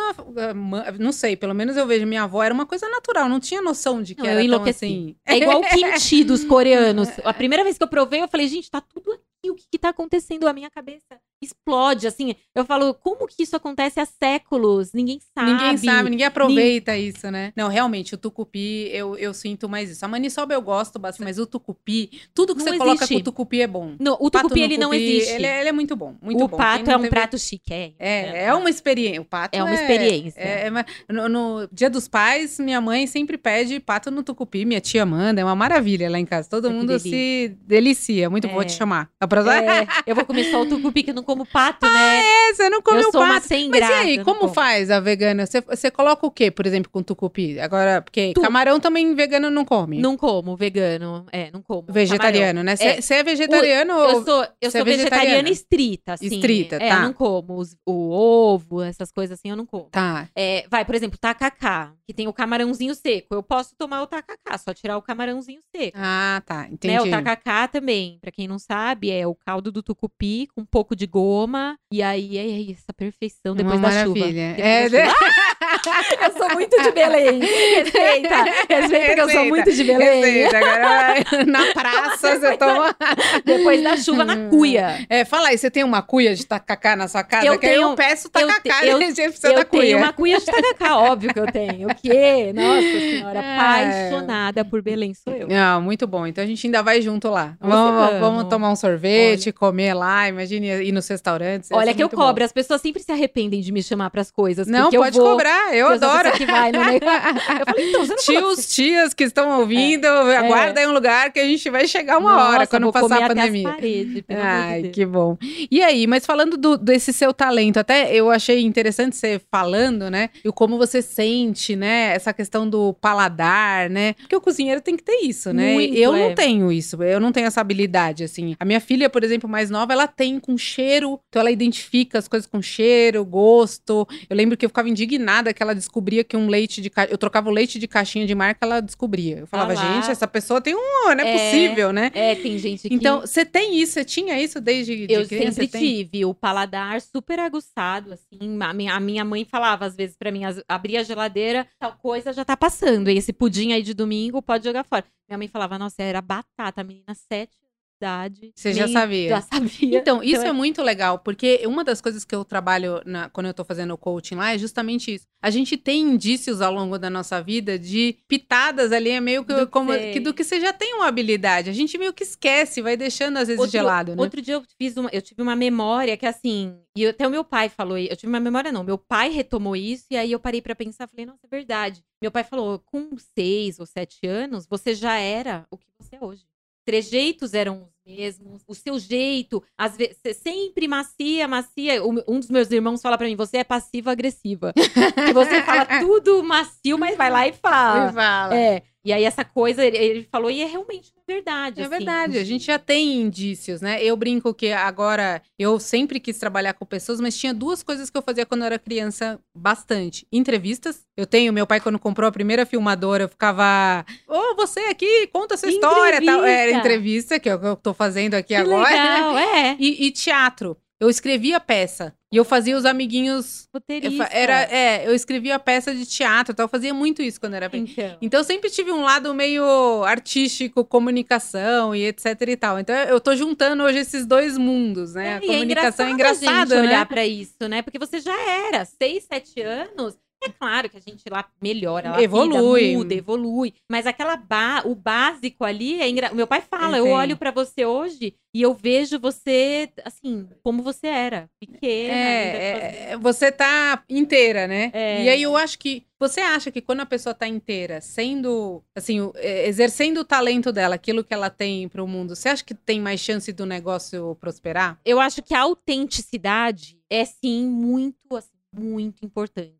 ma- não sei, pelo menos eu vejo minha avó, era uma coisa natural, não tinha noção de que Não, eu era tão enlouqueci. assim. É igual o kimchi dos coreanos. A primeira vez que eu provei, eu falei, gente, tá tudo aqui. O que, que tá acontecendo? A minha cabeça explode, assim. Eu falo, como que isso acontece há séculos? Ninguém sabe. Ninguém sabe, ninguém aproveita isso, né? Não, realmente, o tucupi, eu, eu sinto mais isso. A maniçoba eu gosto bastante, mas o tucupi, tudo que Não você coloca existe. com o tucupi é bom. No, o tucupi, ele não existe. Ele é, ele é muito bom, muito o bom. pato é não um teve- prato chique. É, é uma experiência. O pato É uma experiência. É, é no, no Dia dos Pais, minha mãe sempre pede pato no tucupi, minha tia manda, é uma maravilha lá em casa. Todo que mundo se delicia. Muito bom É. te chamar. A próxima... É, eu vou comer só o tucupi, que eu não como pato, né? É, você não comeu eu sou uma pato. sem Mas graça. e aí, não como como. faz a vegana? Você, você coloca o quê, por exemplo, com tucupi? Agora, porque Tu- camarão também vegano não come. Não como, vegano. É, não como. Vegetariano, né? Você É. você é, vegetariano Eu ou... sou, eu Você sou é vegetariana? estrita, assim. Estrita, é, tá. eu não como os- o ovo, essas coisas assim, eu não como. Tá. É, vai, por exemplo, tacacá, que tem o camarãozinho seco. Eu posso tomar o tacacá, só tirar o camarãozinho seco. Ah, tá. Entendi. Né, o tacacá também, pra quem não sabe, é o caldo do tucupi com um pouco de goma. E aí é essa perfeição depois Uma da chuva. maravilha. Depois É, da chuva. eu sou muito de Belém. Respeita. Respeita que eu sou Respeita, muito de Belém. Receita, agora vai na praça você toma. Depois da chuva na cuia. É, fala aí, você tem uma cuia de tacacá na sua casa? Eu que aí eu tenho- peço eu tacacá, eu- a gente precisa eu da cuia. tenho uma cuia de tacacá, óbvio que eu tenho. O quê? Nossa senhora, É. apaixonada por Belém sou eu. Não, muito bom. Então a gente ainda vai junto lá. Vamos, vamos. tomar um sorvete. sorvete, comer lá, imagine ir nos restaurantes. Olha que eu bom. cobro, as pessoas sempre se arrependem de me chamar pras coisas. Não, pode eu vou, cobrar, eu eu adoro. que vai no negócio. Eu falei, então, você não Tios, tias que estão ouvindo, aguarda aí um lugar que a gente vai chegar uma Nossa, hora quando passar a pandemia. paredes, de Ai, que bom. E aí, mas falando do- desse seu talento, até eu achei interessante você falando, né? E como você sente, né? Essa questão do paladar, né? Porque o cozinheiro tem que ter isso, né? Muito, eu não é. tenho isso, eu não tenho essa habilidade, assim. A minha filha, por exemplo, mais nova, ela tem com cheiro, então ela identifica as coisas com cheiro, gosto. Eu lembro que eu ficava indignada que ela descobria que um leite de ca... eu trocava o leite de caixinha de marca, ela descobria. Eu falava, Ah gente, essa pessoa tem um, não é, É. possível, né? É, tem gente que... Então, você tem isso? Você tinha isso desde de Eu criança? sempre tem? tive o paladar super aguçado, assim. A minha, a minha mãe falava às vezes pra mim, abria a geladeira, tal coisa já tá passando. E esse pudim aí de domingo pode jogar fora. Minha mãe falava, nossa, era batata, menina sete idade. Você já sabia? Já sabia. Então, isso Então, é muito legal, porque uma das coisas que eu trabalho na- quando eu tô fazendo coaching lá é justamente isso. A gente tem indícios ao longo da nossa vida de pitadas ali, é meio que, Do que como, você- que do que você já tem uma habilidade. A gente meio que esquece, vai deixando às vezes Outro- gelado, né? Outro dia eu fiz uma, eu tive uma memória que assim, e até o meu pai falou, eu tive uma memória não, meu pai retomou isso e aí eu parei pra pensar, falei, nossa, é verdade. Meu pai falou, com seis ou sete anos, você já era o que você é hoje. Trejeitos eram os mesmos, o seu jeito, às vezes, sempre macia, macia. Um dos meus irmãos fala pra mim, você é passiva-agressiva. que você fala tudo macio, mas vai lá e fala. Me fala. É, e aí essa coisa, ele, falou, e é realmente verdade. É assim, verdade, a gente já tem indícios, né? Eu brinco que agora eu sempre quis trabalhar com pessoas, mas tinha duas coisas que eu fazia quando eu era criança bastante. Entrevistas. Eu tenho, meu pai, quando comprou a primeira filmadora, eu ficava. Ô, você aqui, conta a sua história. Tal. Era Entrevista. entrevista, que é o que eu tô fazendo aqui Que agora. legal, é. E, e teatro. Eu escrevia peça. E eu fazia os amiguinhos. eu Roteirista. era, é, eu escrevia peça de teatro, tal. Eu fazia muito isso quando era pequena. Então. Então eu sempre tive um lado meio artístico, comunicação e etc e tal. Então eu tô juntando hoje esses dois mundos, né? É, a comunicação é a engraçada, gente né? olhar pra isso, né? Porque você já era, seis, sete anos. É claro que a gente lá melhora, lá Evolui. muda, evolui. Mas aquela ba o básico ali é engra... Meu pai fala, eu Entendo. olho pra você hoje e eu vejo você assim, como você era, pequena. É, fazendo- é, você tá inteira, né? É. E aí eu acho que você acha que quando a pessoa tá inteira, sendo assim, o- é, exercendo o talento dela, aquilo que ela tem pro mundo, você acha que tem mais chance do negócio prosperar? eu acho que a autenticidade é sim muito, assim, muito importante.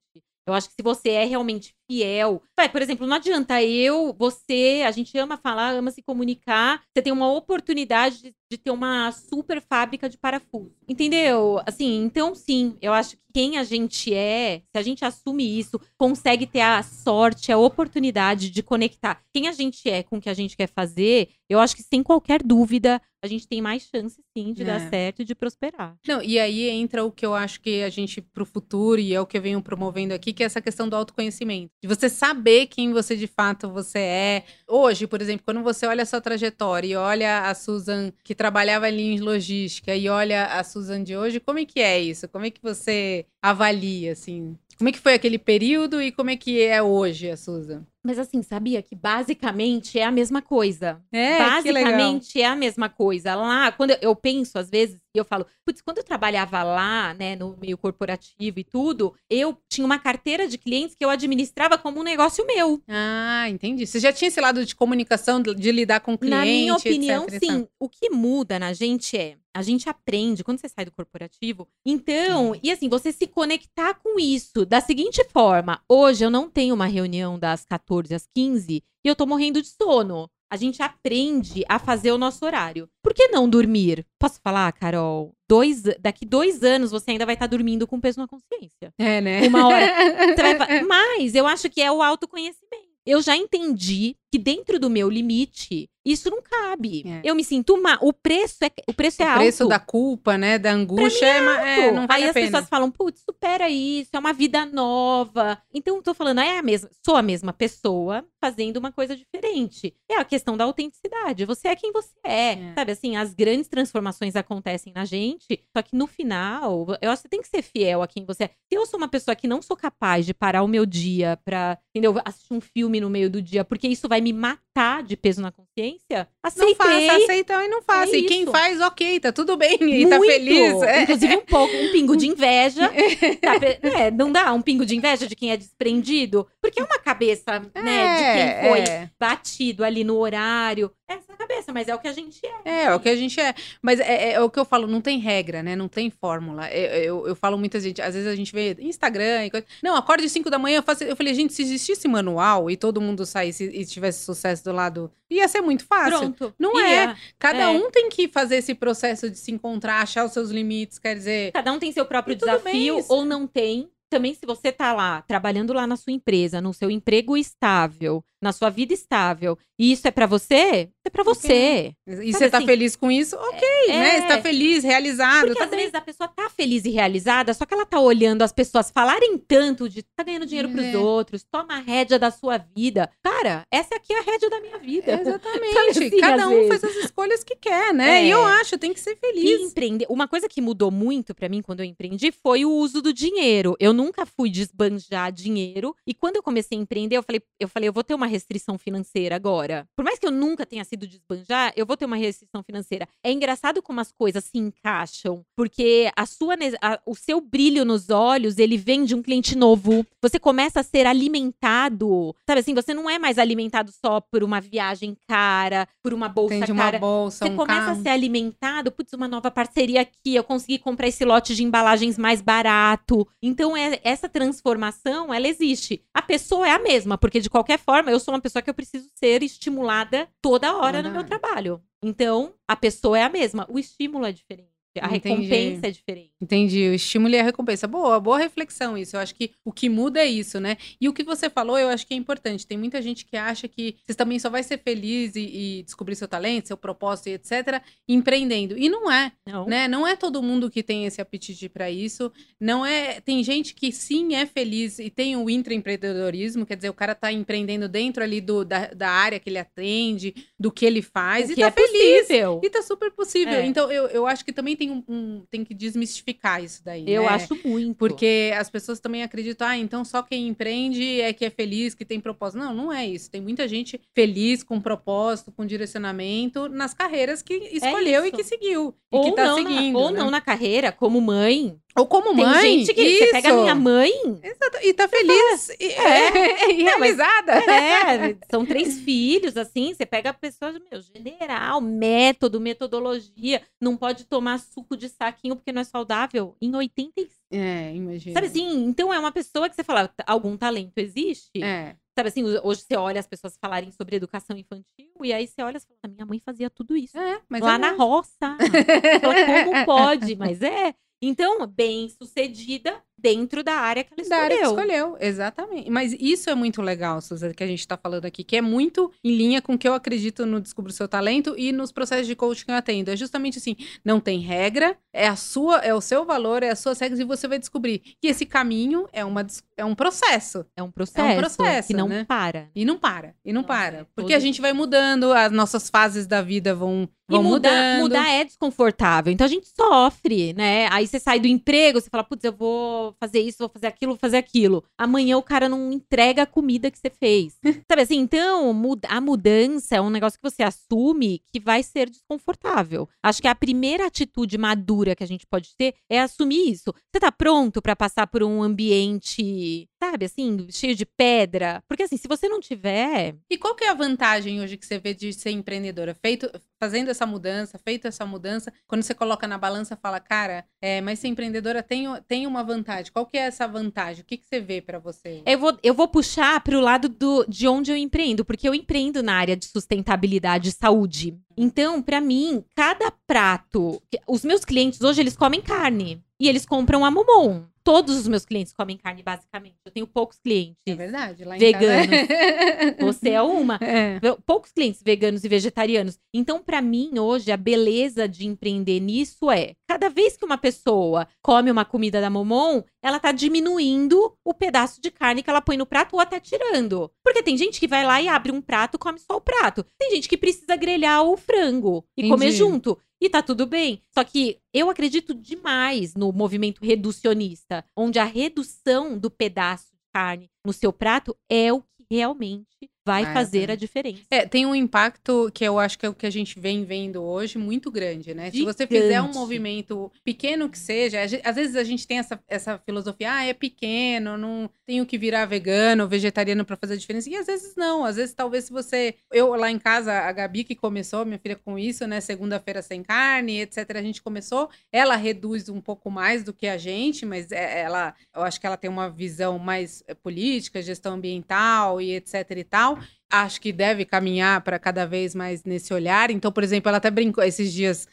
Eu acho que se você é realmente fiel, vai, por exemplo, não adianta eu, você, a gente ama falar, ama se comunicar, você tem uma oportunidade de, de ter uma super fábrica de parafuso. Entendeu? Assim, então sim, eu acho que quem a gente é, se a gente assume isso, consegue ter a sorte, a oportunidade de conectar quem a gente é com o que a gente quer fazer, eu acho que sem qualquer dúvida, a gente tem mais chance sim de É. dar certo e de prosperar. Não, e aí entra o que eu acho que a gente, pro futuro, e é o que eu venho promovendo aqui, que é essa questão do autoconhecimento. De você saber quem você de fato você é. Hoje, por exemplo, quando você olha a sua trajetória e olha a Susan que trabalhava ali em logística e olha a Susan de hoje, como é que é isso? Como é que você avalia, assim? Como é que foi aquele período e como é que é hoje a Susan? Mas assim, sabia que basicamente é a mesma coisa. É, basicamente é a mesma coisa. Lá, quando eu, eu penso, às vezes, e eu falo, putz, quando eu trabalhava lá, né, no meio corporativo e tudo, eu tinha uma carteira de clientes que eu administrava como um negócio meu. Ah, entendi. Você já tinha esse lado de comunicação, de, lidar com cliente, Na minha opinião, etc sim. O que muda na gente é a gente aprende quando você sai do corporativo. Então, e assim, você se conectar com isso da seguinte forma: hoje eu não tenho uma reunião das 14 às 15 e eu tô morrendo de sono. A gente aprende a fazer o nosso horário. Por que não dormir? Posso falar, Carol? Dois, daqui dois anos você ainda vai estar dormindo com peso na consciência. É, né? Uma hora. Vai Mas eu acho que é o autoconhecimento. Eu já entendi que dentro do meu limite, isso não cabe. É. Eu me sinto mal. O preço é, o preço é o alto. preço da culpa, né? Da angústia é, ma- é, não vale Aí as pena. pessoas falam, putz, supera isso, é uma vida nova. Então eu tô falando, é a mesma, sou a mesma pessoa fazendo uma coisa diferente. É a questão da autenticidade. Você é quem você é. É. Sabe assim, as grandes transformações acontecem na gente, só que no final, eu acho que você tem que ser fiel a quem você é. Se eu sou uma pessoa que não sou capaz de parar o meu dia pra, entendeu, assistir um filme no meio do dia, porque isso vai me matar de peso na consciência, experiência, Não aceitei. faça, aceita e não faça. É e quem faz, ok, tá tudo bem. E tá Muito. feliz. É. Inclusive um pouco, um pingo de inveja. tá é, não dá um pingo de inveja de quem é desprendido? Porque é uma cabeça, né, de quem foi É, batido ali no horário. Essa cabeça, mas é o que a gente é. é, é o que a gente é. Mas é, é o que eu falo, não tem regra, né? Não tem fórmula. É, Eu, eu, falo muita gente, às vezes a gente vê Instagram e coisa. Não, acorde 5 da manhã, eu faço. Eu falei, gente, se existisse manual e todo mundo saísse e tivesse sucesso do lado, ia ser muito fácil. Pronto. Não Ia. Cada É. um tem que fazer esse processo de se encontrar, achar os seus limites, quer dizer. Cada um tem seu próprio desafio ou não tem. Também, se você tá lá, trabalhando lá na sua empresa, no seu emprego estável, na sua vida estável, e isso é pra você, é pra você. E Sabe você tá assim, feliz com isso? Ok, né? É. Você tá feliz, realizado. Porque tá às bem. vezes a pessoa tá feliz e realizada, só que ela tá olhando as pessoas falarem tanto de tá ganhando dinheiro pros É. outros, toma a rédea da sua vida. Cara, essa aqui é a rédea da minha vida. Exatamente. assim, Cada um vezes. faz as escolhas que quer, né? É. E eu acho, tem que ser E feliz. empreender. Uma coisa que mudou muito pra mim quando eu empreendi foi o uso do dinheiro. Eu nunca fui desbanjar dinheiro. E quando eu comecei a empreender, eu falei, eu falei, eu vou ter uma restrição financeira agora. Por mais que eu nunca tenha sido desbanjar, eu vou ter uma restrição financeira. É engraçado como as coisas se encaixam, porque a sua, a- o seu brilho nos olhos, ele vem de um cliente novo. Você começa a ser alimentado, sabe assim? Você não é mais alimentado só por uma viagem cara, por uma bolsa Tem de uma cara. bolsa, Você um começa carro. a ser alimentado, putz, uma nova parceria aqui, eu consegui comprar esse lote de embalagens mais barato. Então, é- essa transformação, ela existe. A pessoa é a mesma, porque de qualquer forma, eu sou uma pessoa que eu preciso ser estimulada toda hora Toda no meu hora. trabalho. Então, a pessoa é a mesma. O estímulo é diferente. A Entendi. recompensa é diferente. Entendi, o estímulo e a recompensa. Boa, boa reflexão isso. Eu acho que o que muda é isso, né? E o que você falou, eu acho que é importante. Tem muita gente que acha que você também só vai ser feliz e, e descobrir seu talento, seu propósito e etc. empreendendo. E não é, Não. né? Não é todo mundo que tem esse apetite para isso. Não é. Tem gente que sim é feliz e tem o intraempreendedorismo, quer dizer, o cara tá empreendendo dentro ali do, da, da área que ele atende, do que ele faz O e que tá é feliz. possível. E tá super possível. É. Então, eu, eu acho que também tem um, um- tem que desmistificar isso daí. Eu né? acho muito. Porque as pessoas também acreditam, ah, então só quem empreende é que é feliz, que tem propósito. Não, não é isso. Tem muita gente feliz, com propósito, com direcionamento nas carreiras que escolheu e É isso. que seguiu. E ou que tá não seguindo. na, ou né? não na carreira, como mãe. Ou como Tem mãe. gente que você pega a isso. minha mãe, Exato, E tá feliz. E, É. e Não, mas- realizada. É, são três filhos, assim. Você pega a pessoa, meu, general, método, metodologia. Não pode tomar suco de saquinho porque não é saudável. Em 85. É, imagina. Sabe assim? Então é uma pessoa que você fala, algum talento existe? É. Sabe assim, hoje você olha as pessoas falarem sobre educação infantil e aí você olha e fala, minha mãe fazia tudo isso. É, mas lá é na roça. Você fala, como pode? Mas é. Então, bem sucedida dentro da área que ela Da área que escolheu. escolheu, exatamente. Mas isso é muito legal, Suzana, que a gente tá falando aqui, que é muito em linha com o que eu acredito no Descubra o Seu Talento e nos processos de coaching que eu atendo. É justamente assim, não tem regra, é a sua, é o seu valor, é as suas regras e você vai descobrir que esse caminho é, uma, é um processo. É um processo, processo, que não né? para. E não para, e não Não, para. é Porque a gente vai mudando, as nossas fases da vida vão, E mudar, mudando. mudar é desconfortável. Então a gente sofre, né? Aí você sai do emprego, você fala, putz, eu vou fazer isso, vou fazer aquilo, vou fazer aquilo. Amanhã o cara não entrega a comida que você fez. Sabe assim? Então, a mudança é um negócio que você assume que vai ser desconfortável. Acho que a primeira atitude madura que a gente pode ter é assumir isso. Você tá pronto pra passar por um ambiente, sabe, assim, cheio de pedra? Porque assim, se você não tiver, E qual que é a vantagem hoje que você vê de ser empreendedora? Feito, fazendo essa mudança, feito essa mudança, quando você coloca na balança, fala, cara, é, mas ser empreendedora tem, tem uma vantagem. Qual que é essa vantagem? O que, que você vê pra você? Eu vou, eu vou puxar para o lado do, de onde eu empreendo, porque eu empreendo na área de sustentabilidade e saúde. Então, para mim, cada prato. Os meus clientes hoje, eles comem carne. E eles compram a Momon. Todos os meus clientes comem carne, basicamente. Eu tenho poucos clientes. É verdade, lá em Veganos. casa. Você é uma. É. Poucos clientes veganos e vegetarianos. Então, pra mim, hoje, a beleza de empreender nisso é: cada vez que uma pessoa come uma comida da Momon, ela tá diminuindo o pedaço de carne que ela põe no prato ou até tirando. Porque tem gente que vai lá e abre um prato, come só o prato. Tem gente que precisa grelhar o frango e Entendi. comer junto. E tá tudo bem. Só que eu acredito demais no movimento reducionista, onde a redução do pedaço de carne no seu prato é o que realmente vai Vai fazer fazer. a diferença. É, tem um impacto que eu acho que é o que a gente vem vendo hoje muito grande, né? Se você fizer um Gigante. movimento pequeno que seja, às vezes a gente tem essa, essa filosofia, ah, é pequeno, não tenho que virar vegano, vegetariano pra fazer a diferença. E às vezes não, às vezes talvez se você. Eu lá em casa, a Gabi que começou, minha filha com isso, né? Segunda-feira sem carne, etc. A gente começou. Ela reduz um pouco mais do que a gente, mas é- ela, eu acho que ela tem uma visão mais é, política, gestão ambiental e etc e tal acho que deve caminhar para cada vez mais nesse olhar. Então, por exemplo, ela até brincou esses dias,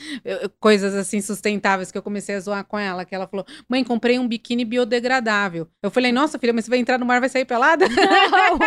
coisas assim sustentáveis que eu comecei a zoar com ela, que ela falou: "Mãe, comprei um biquíni biodegradável". Eu falei: "Nossa, filha, mas você vai entrar no mar, vai sair pelada?" Não,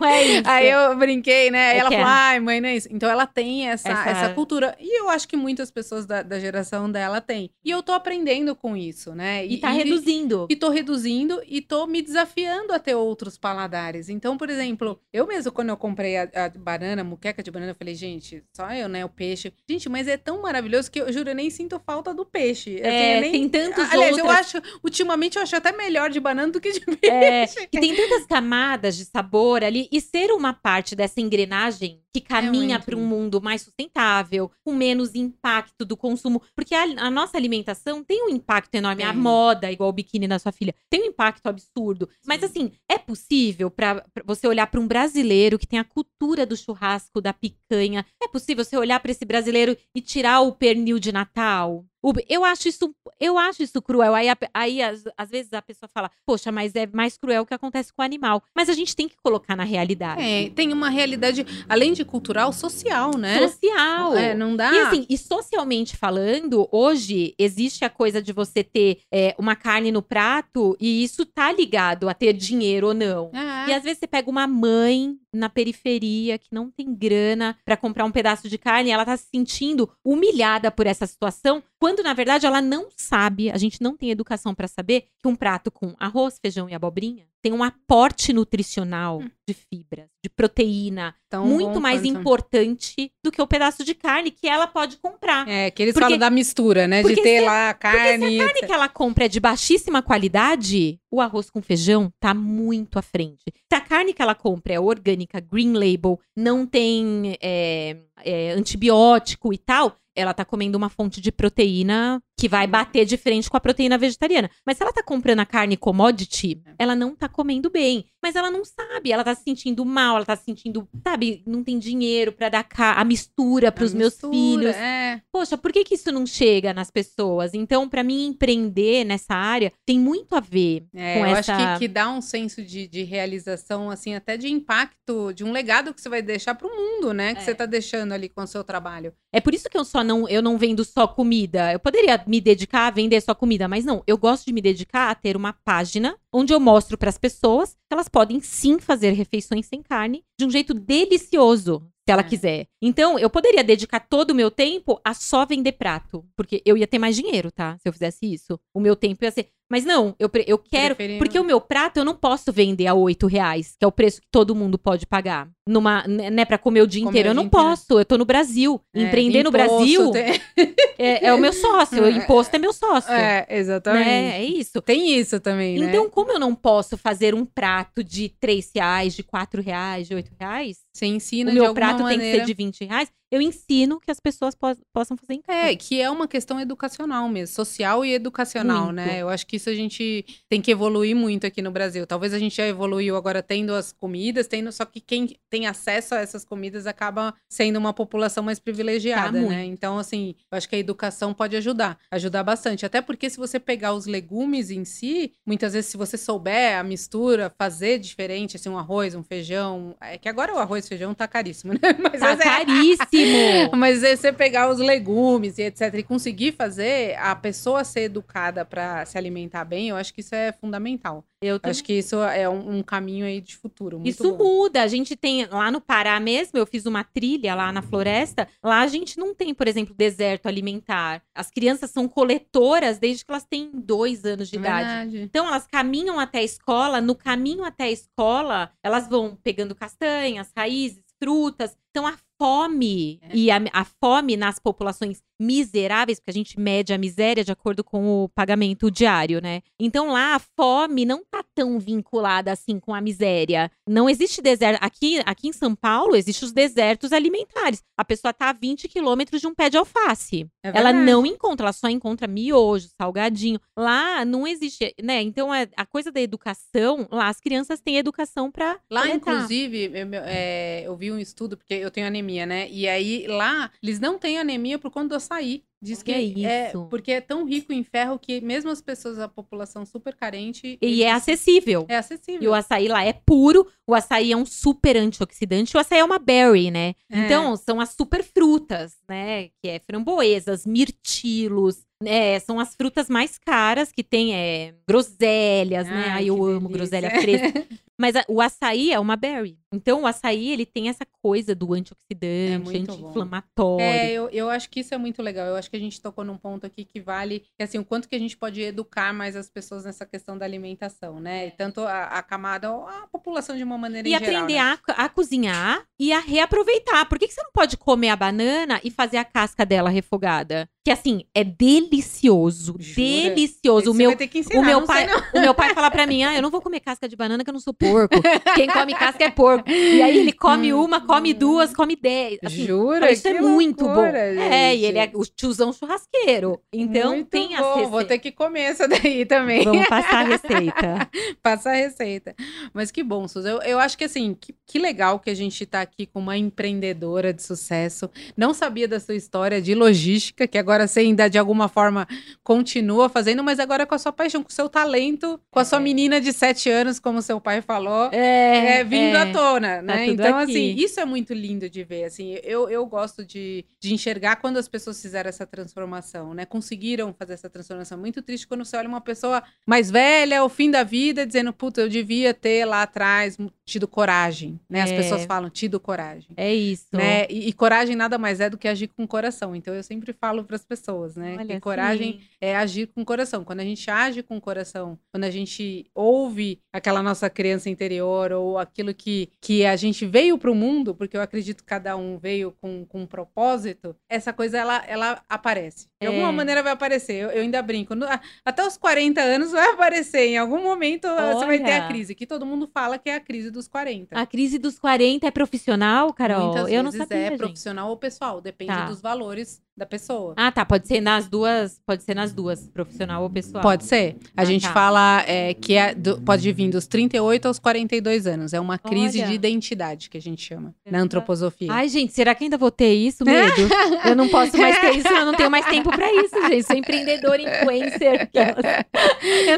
não é isso. Aí eu brinquei, né? Aí É ela que falou: é. "Ai, mãe, não é isso". Então ela tem essa, Essa- essa... cultura. E eu acho que muitas pessoas da, da geração dela têm. E eu tô aprendendo com isso, né? E tá reduzindo. e tô reduzindo e tô me desafiando a ter outros paladares. Então, por exemplo, eu mesmo, quando eu comprei a, a banana, a muqueca de banana, eu falei, gente, só eu, né? O peixe. Gente, mas é tão maravilhoso que eu juro, eu nem sinto falta do peixe. Assim, É, eu nem... tem tantos Aliás, eu acho, ultimamente, eu acho até melhor de banana do que de peixe. É, que tem tantas camadas de sabor ali e ser uma parte dessa engrenagem que caminha muito. para um mundo mais sustentável, com menos impacto do consumo, porque a, a nossa alimentação tem um impacto enorme, a moda, igual o biquíni da sua filha, tem um impacto absurdo. Mas assim, é possível para você olhar para um brasileiro que tem a cultura do churrasco, da picanha, é possível você olhar para esse brasileiro e tirar o pernil de Natal? Eu acho isso, eu acho isso cruel. Aí, aí às, às vezes a pessoa fala, poxa, mas é mais cruel o que acontece com o animal. Mas a gente tem que colocar na realidade. É, tem uma realidade, além de cultural, social, né? Social. É, não dá. E assim, e socialmente falando, hoje existe a coisa de você ter é, uma carne no prato e isso tá ligado a ter dinheiro ou não. É. E às vezes você pega uma mãe na periferia que não tem grana pra comprar um pedaço de carne e ela tá se sentindo humilhada por essa situação, quando na verdade ela não sabe, a gente não tem educação pra saber que um prato com arroz, feijão e abobrinha tem um aporte nutricional de fibras, de proteína, Tão muito mais quanto- importante do que o pedaço de carne que ela pode comprar. É, que eles Porque- falam da mistura, né? De porque ter se- lá a carne. A carne que ela compra é de baixíssima qualidade, o arroz com feijão tá muito à frente. Se a carne que ela compra é orgânica, green label, não tem é, é, antibiótico e tal, ela tá comendo uma fonte de proteína que vai bater de frente com a proteína vegetariana. Mas se ela tá comprando a carne commodity, ela não tá comendo bem. Mas ela não sabe, ela tá se sentindo mal, ela tá se sentindo, sabe, não tem dinheiro pra dar a mistura pros a meus filhos. É. Poxa, por que, que isso não chega nas pessoas? Então, pra mim, empreender nessa área tem muito a ver É, com eu essa. acho que, que dá um senso de, de realização, assim, até de impacto, de um legado que você vai deixar pro mundo, né? Que É. você tá deixando ali com o seu trabalho. É por isso que eu só não, eu não vendo só comida. Eu poderia me dedicar a vender só comida, mas não. Eu gosto de me dedicar a ter uma página onde eu mostro pras pessoas que elas podem sim fazer refeições sem carne de um jeito delicioso. Se ela É. quiser. Então, eu poderia dedicar todo o meu tempo a só vender prato. Porque eu ia ter mais dinheiro, tá? Se eu fizesse isso. O meu tempo ia ser. Mas não, eu, eu quero. Preferi- Porque o meu prato eu não posso vender a 8 reais, que é o preço que todo mundo pode pagar. Numa, né, pra comer o dia Comer inteiro. o Eu dia não inteiro. posso. Eu tô no Brasil. É, Empreender no Brasil tem- é, é o meu sócio. O imposto é meu sócio. É, exatamente. né? É isso. Tem isso também, né? Então, como eu não posso fazer um prato de 3 reais, de 4 reais, de 8 reais, Você ensina o meu prato tem que maneira. ser de 20 reais, eu ensino que as pessoas pos- possam fazer em casa. É, que é uma questão educacional mesmo, social e educacional, Muito. né? Eu acho que isso a gente tem que evoluir muito aqui no Brasil. Talvez a gente já evoluiu agora tendo as comidas, tendo só que quem tem acesso a essas comidas acaba sendo uma população mais privilegiada, Tá, né? Então, assim, eu acho que a educação pode ajudar, ajudar bastante. Até porque se você pegar os legumes em si, muitas vezes se você souber a mistura, fazer diferente, assim, um arroz, um feijão, é que agora o arroz e feijão tá caríssimo, né? Mas Tá é- caríssimo! mas é você pegar os legumes e etc. e conseguir fazer a pessoa ser educada para se alimentar bem, eu acho que isso é fundamental. Eu Eu acho que isso é um, um caminho aí de futuro. Isso bom. muda. A gente tem lá no Pará mesmo, eu fiz uma trilha lá na floresta. Lá a gente não tem, por exemplo, deserto alimentar. As crianças são coletoras desde que elas têm dois anos de É idade. verdade. Então elas caminham até a escola, no caminho até a escola, elas vão pegando castanhas, raízes, frutas. Então a fome É. e a, a fome nas populações miseráveis, porque a gente mede a miséria de acordo com o pagamento diário, né? Então lá a fome não tá tão vinculada assim com a miséria. Não existe deserto. Aqui, aqui em São Paulo, existem os desertos alimentares. A pessoa tá a 20 quilômetros de um pé de alface. É Ela não encontra, ela só encontra miojo, salgadinho. Lá não existe, né? Então é, a coisa da educação, lá as crianças têm educação pra Lá, coletar. inclusive, eu, é, eu vi um estudo, porque eu tenho anemia, né? E aí, lá, eles não têm anemia por conta do açaí. Diz que Olha é isso. porque é tão rico em ferro que mesmo as pessoas, a população super carente. E é acessível. é acessível. E o açaí lá é puro, o açaí é um super antioxidante, o açaí é uma berry, né? É. Então, são as super frutas, né? Que é framboesas, mirtilos, né? São as frutas mais caras que tem, é, groselhas, né? Ai, Ai, eu que amo delícia. groselha fresca. Mas a- o açaí é uma berry. Então, o açaí, ele tem essa coisa do antioxidante, É muito bom. anti-inflamatório. É, eu, eu acho que isso é muito legal. Eu acho que a gente tocou num ponto aqui que vale, que assim, o quanto que a gente pode educar mais as pessoas nessa questão da alimentação, né? E tanto a, a camada, a população de uma maneira E em geral, aprender né? a, a cozinhar e a reaproveitar. Por que, que você não pode comer a banana e fazer a casca dela refogada? Que assim, é delicioso. Jura? Delicioso. Esse O meu, vai ter que ensinar, o meu sei pai, não. o meu pai fala pra mim: "Ah, eu não vou comer casca de banana que eu não sou porco. Quem come casca é porco". E aí ele come uma, come duas, come dez. Assim, Jura? isso é muito bom. loucura, É, e gente. ele é o tiozão churrasqueiro. Então Muito tem bom. as Vou ter que comer essa daí também. Vamos passar a receita. Passar a receita. Mas que bom, Suzy. Eu, eu acho que assim, que, que legal que a gente tá aqui com uma empreendedora de sucesso. Não sabia da sua história de logística, que agora você ainda de alguma forma continua fazendo, mas agora com a sua paixão, com o seu talento, com a sua É. menina de sete anos, como seu pai falou. É, É, vindo é. à tona, né? tudo então, aqui. assim, isso é muito lindo de ver, assim, eu, eu gosto de, de enxergar quando as pessoas fizeram essa transformação, né? Conseguiram fazer essa transformação. Muito triste quando você olha uma pessoa mais velha, ao fim da vida, dizendo, puta, eu devia ter lá atrás tido coragem, né? As É. pessoas falam, tido coragem. É isso. Né? E, e coragem nada mais é do que agir com o coração. Então eu sempre falo para as pessoas, né? Olha, que coragem sim. é agir com o coração. Quando a gente age com o coração, quando a gente ouve aquela nossa criança interior ou aquilo que, que a gente veio para o mundo, porque eu acredito que cada um veio com, com um propósito, essa coisa ela, ela aparece. De É. alguma maneira vai aparecer. Eu, eu ainda brinco. No- até os 40 anos vai aparecer. Em algum momento ah, você vai ter a Olha. crise, que todo mundo fala que é a crise dos 40. A crise dos 40 é profissional, Carol? Muitas eu não vezes sabia, é gente. profissional ou pessoal, depende Tá. dos valores da pessoa. Ah, tá. Pode ser nas duas. Pode ser nas duas, profissional ou pessoal. Pode ser. A Ah, gente tá. fala é, que é do- pode vir dos 38 aos 42 anos. É uma crise Olha. de identidade que a gente chama na antroposofia. Ai, gente, será que ainda vou ter isso? Medo. eu não posso mais ter isso, eu não tenho mais tempo pra isso, gente. Sou empreendedora, influencer.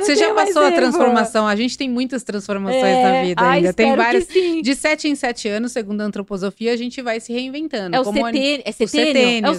Você já passou a tempo. transformação? A gente tem muitas transformações É, na vida ai, ainda. Tem várias. De 7 em 7 anos, segundo a antroposofia, a gente vai se reinventando. É o CT, é setênio? É o.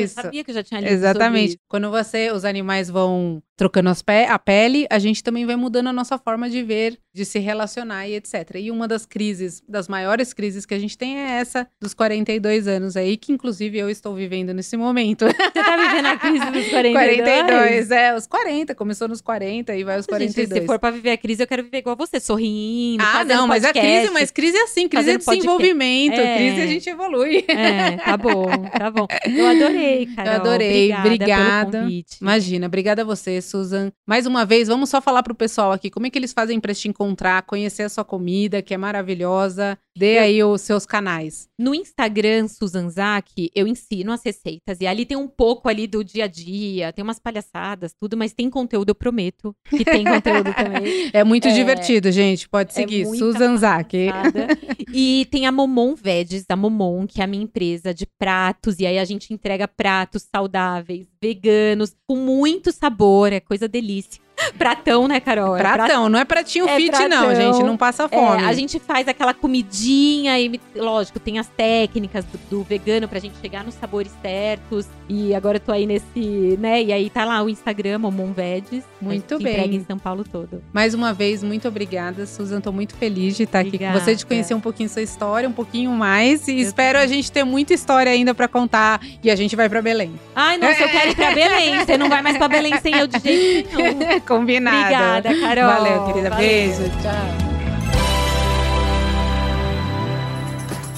Eu sabia que eu já tinha lido Exatamente. Quando você, os animais vão trocando as pe- a pele, a gente também vai mudando a nossa forma de ver, de se relacionar e etc. E uma das crises, das maiores crises que a gente tem é essa dos 42 anos aí, que inclusive eu estou vivendo nesse momento. Você tá vivendo a crise dos 42? 42, é, os 40, começou nos 40 e vai aos 42. Gente, se for pra viver a crise, eu quero viver igual você, sorrindo, ah, não, mas a podcast. crise, mas crise é assim, crise é desenvolvimento, É. crise a gente evolui. É, tá bom, tá bom. Eu adorei, Carol. adorei, Obrigada. obrigada. Pelo convite. Imagina, obrigada a você, Susan. Mais uma vez, vamos só falar pro pessoal aqui como é que eles fazem pra te encontrar, conhecer a sua comida, que é maravilhosa. Dê aí os seus canais. No Instagram, Susan Zak, eu ensino as receitas. E ali tem um pouco ali do dia a dia, tem umas palhaçadas, tudo, mas tem conteúdo, eu prometo. Que tem conteúdo também. É muito É. divertido, gente. Pode seguir. muita Susan Zak. Nada. E tem a Momon Veggies, a Momon, que é a minha empresa de pratos. E aí a gente entrega pratos saudáveis, veganos, com muito sabor, é coisa delícia. Pratão, né, Carol? É Pratão, não é pratinho É fit, não, pratão. gente. Não passa É, fome. a gente faz aquela comidinha e, lógico, tem as técnicas do, do vegano pra gente chegar nos sabores certos. E agora eu tô aí nesse, né? E aí tá lá o Instagram, Momon Veggies. Muito bem. Entrega em São Paulo todo. Mais uma vez, muito obrigada, Susan. Tô muito feliz de estar aqui com você, de Obrigada. conhecer um pouquinho sua história, um pouquinho mais. E espero a gente ter muita história ainda pra contar. E a gente vai pra Belém. Ai, nossa, eu quero ir pra Belém. Você não vai mais pra Belém sem eu de jeito nenhum. Combinado. Obrigada, Carol. Valeu, querida. Valeu. Beijo. Tchau.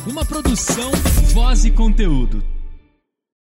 Uma produção Produção Voz e Conteúdo.